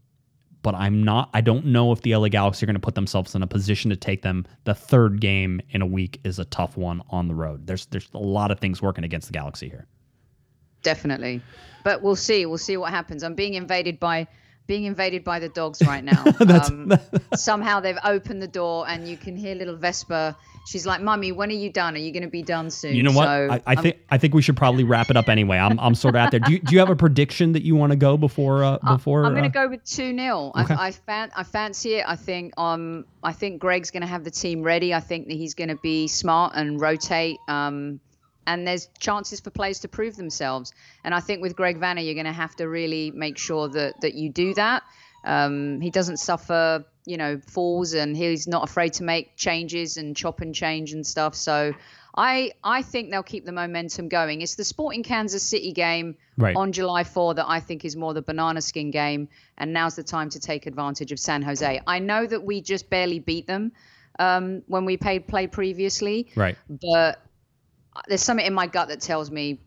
B: But I'm not. I don't know if the LA Galaxy are going to put themselves in a position to take them. The third game in a week is a tough one on the road. There's there's a lot of things working against the Galaxy here.
C: Definitely. But we'll see. We'll see what happens. I'm being invaded by being invaded by the dogs right now. um, somehow they've opened the door and you can hear little Vespa. She's like, "Mummy, when are you done? Are you going to be done soon?"
B: You know what?
C: So,
B: I, I think I think we should probably wrap it up anyway. I'm, I'm sort of out there. Do you, do you have a prediction that you want to go before uh, before?
C: I'm going
B: uh,
C: to go with two 0
B: Okay.
C: I, I, fan, I fancy it. I think um I think Greg's going to have the team ready. I think that he's going to be smart and rotate. Um, and there's chances for players to prove themselves. And I think with Greg Vanney, you're going to have to really make sure that that you do that. Um, he doesn't suffer, you know, falls, and he's not afraid to make changes and chop and change and stuff. So. I, I think they'll keep the momentum going. It's the Sporting Kansas City game
B: Right.
C: on July 4 that I think is more the banana skin game, and now's the time to take advantage of San Jose. I know that we just barely beat them um, when we played play previously,
B: right.
C: but there's something in my gut that tells me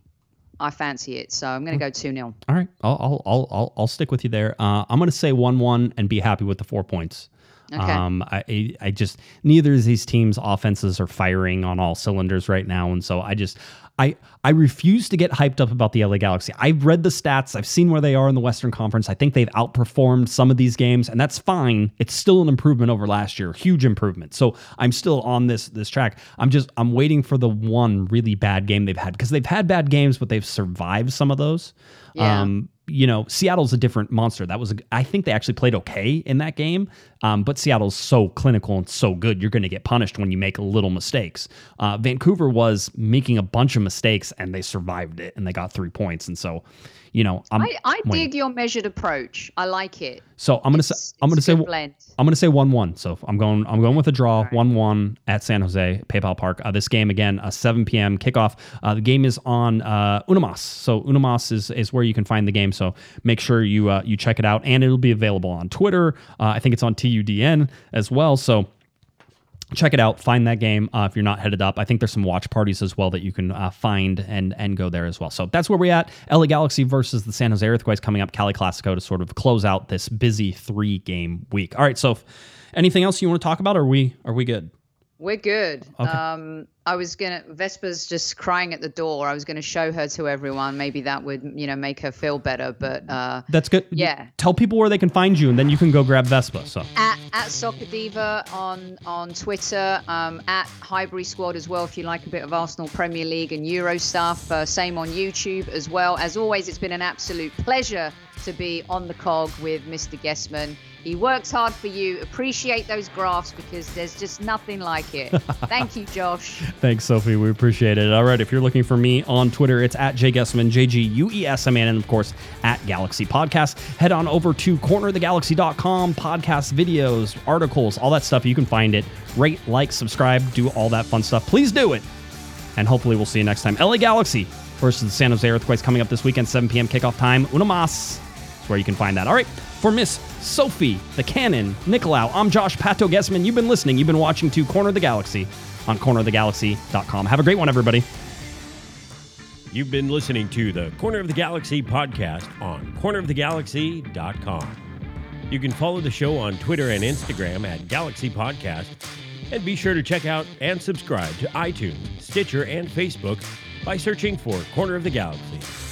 C: I fancy it, so I'm going to go 2 0.
B: All right. I'll I'll I'll I'll, I'll stick with you there. Uh, I'm going to say one one and be happy with the four points.
C: Okay.
B: Um, I, I just neither of these teams' offenses are firing on all cylinders right now, and so I just I I refuse to get hyped up about the LA Galaxy. I've read the stats, I've seen where they are in the Western Conference. I think they've outperformed some of these games, and that's fine. It's still an improvement over last year, huge improvement. So I'm still on this this track. I'm just I'm waiting for the one really bad game they've had because they've had bad games, but they've survived some of those.
C: Yeah.
B: Um, you know, Seattle's a different monster. That was, a, I think they actually played okay in that game, um, but Seattle's so clinical and so good, you're going to get punished when you make little mistakes. Uh, Vancouver was making a bunch of mistakes and they survived it and they got three points. And so, you know, I'm,
C: I, I dig your measured approach. I like it.
B: so I'm gonna
C: It's-
B: say I'm gonna say
C: blend.
B: I'm gonna say one one. So I'm going I'm going with a draw one one at San Jose PayPal Park. Uh, this game again, a 7 p.m. kickoff. Uh, the game is on uh, UniMás. So UniMás is is where you can find the game. So make sure you uh, you check it out, and it'll be available on Twitter. Uh, I think it's on TUDN as well. So check it out find that game uh, if you're not headed up. I think there's some watch parties as well that you can uh, find and and go there as well. So that's where we're at. La galaxy versus the san jose earthquakes coming up cali classico to sort of close out this busy three game week. All right so anything else you want to talk about or are we are we good
C: We're good.
B: Okay.
C: Um, I was gonna. Vespa's just crying at the door. I was gonna show her to everyone. Maybe that would, you know, make her feel better. But uh,
B: that's good
C: Yeah.
B: tell people where they can find you and then you can go grab vespa so
C: at, at Soccer Diva on on Twitter, um, at Highbury Squad as well. If you like a bit of Arsenal Premier League and Euro stuff, uh, same on YouTube as well. As always, it's been an absolute pleasure to be on the cog with Mr. Guesman. He works hard for you. Appreciate those graphs because there's just nothing like it. Thank you, Josh.
B: Thanks, Sophie. We appreciate it. All right. If you're looking for me on Twitter, it's at Jay Guesman, J G U E S M A N, and of course at Galaxy Podcast. Head on over to cornerofthegalaxy.com, podcast videos, articles, all that stuff. You can find it. Rate, like, subscribe, do all that fun stuff. Please do it. And hopefully we'll see you next time. LA Galaxy versus the San Jose Earthquakes coming up this weekend, 7 p.m. kickoff time. UniMás is where you can find that. All right. For Miss Sophie, the Cannon, Nicolau, I'm Josh Pato Guesman. You've been listening. You've been watching to Corner of the Galaxy on cornerofthegalaxy.com. Have a great one, everybody.
A: You've been listening to the Corner of the Galaxy podcast on cornerofthegalaxy.com. You can follow the show on Twitter and Instagram at Galaxy Podcast, and be sure to check out and subscribe to iTunes, Stitcher, and Facebook by searching for Corner of the Galaxy.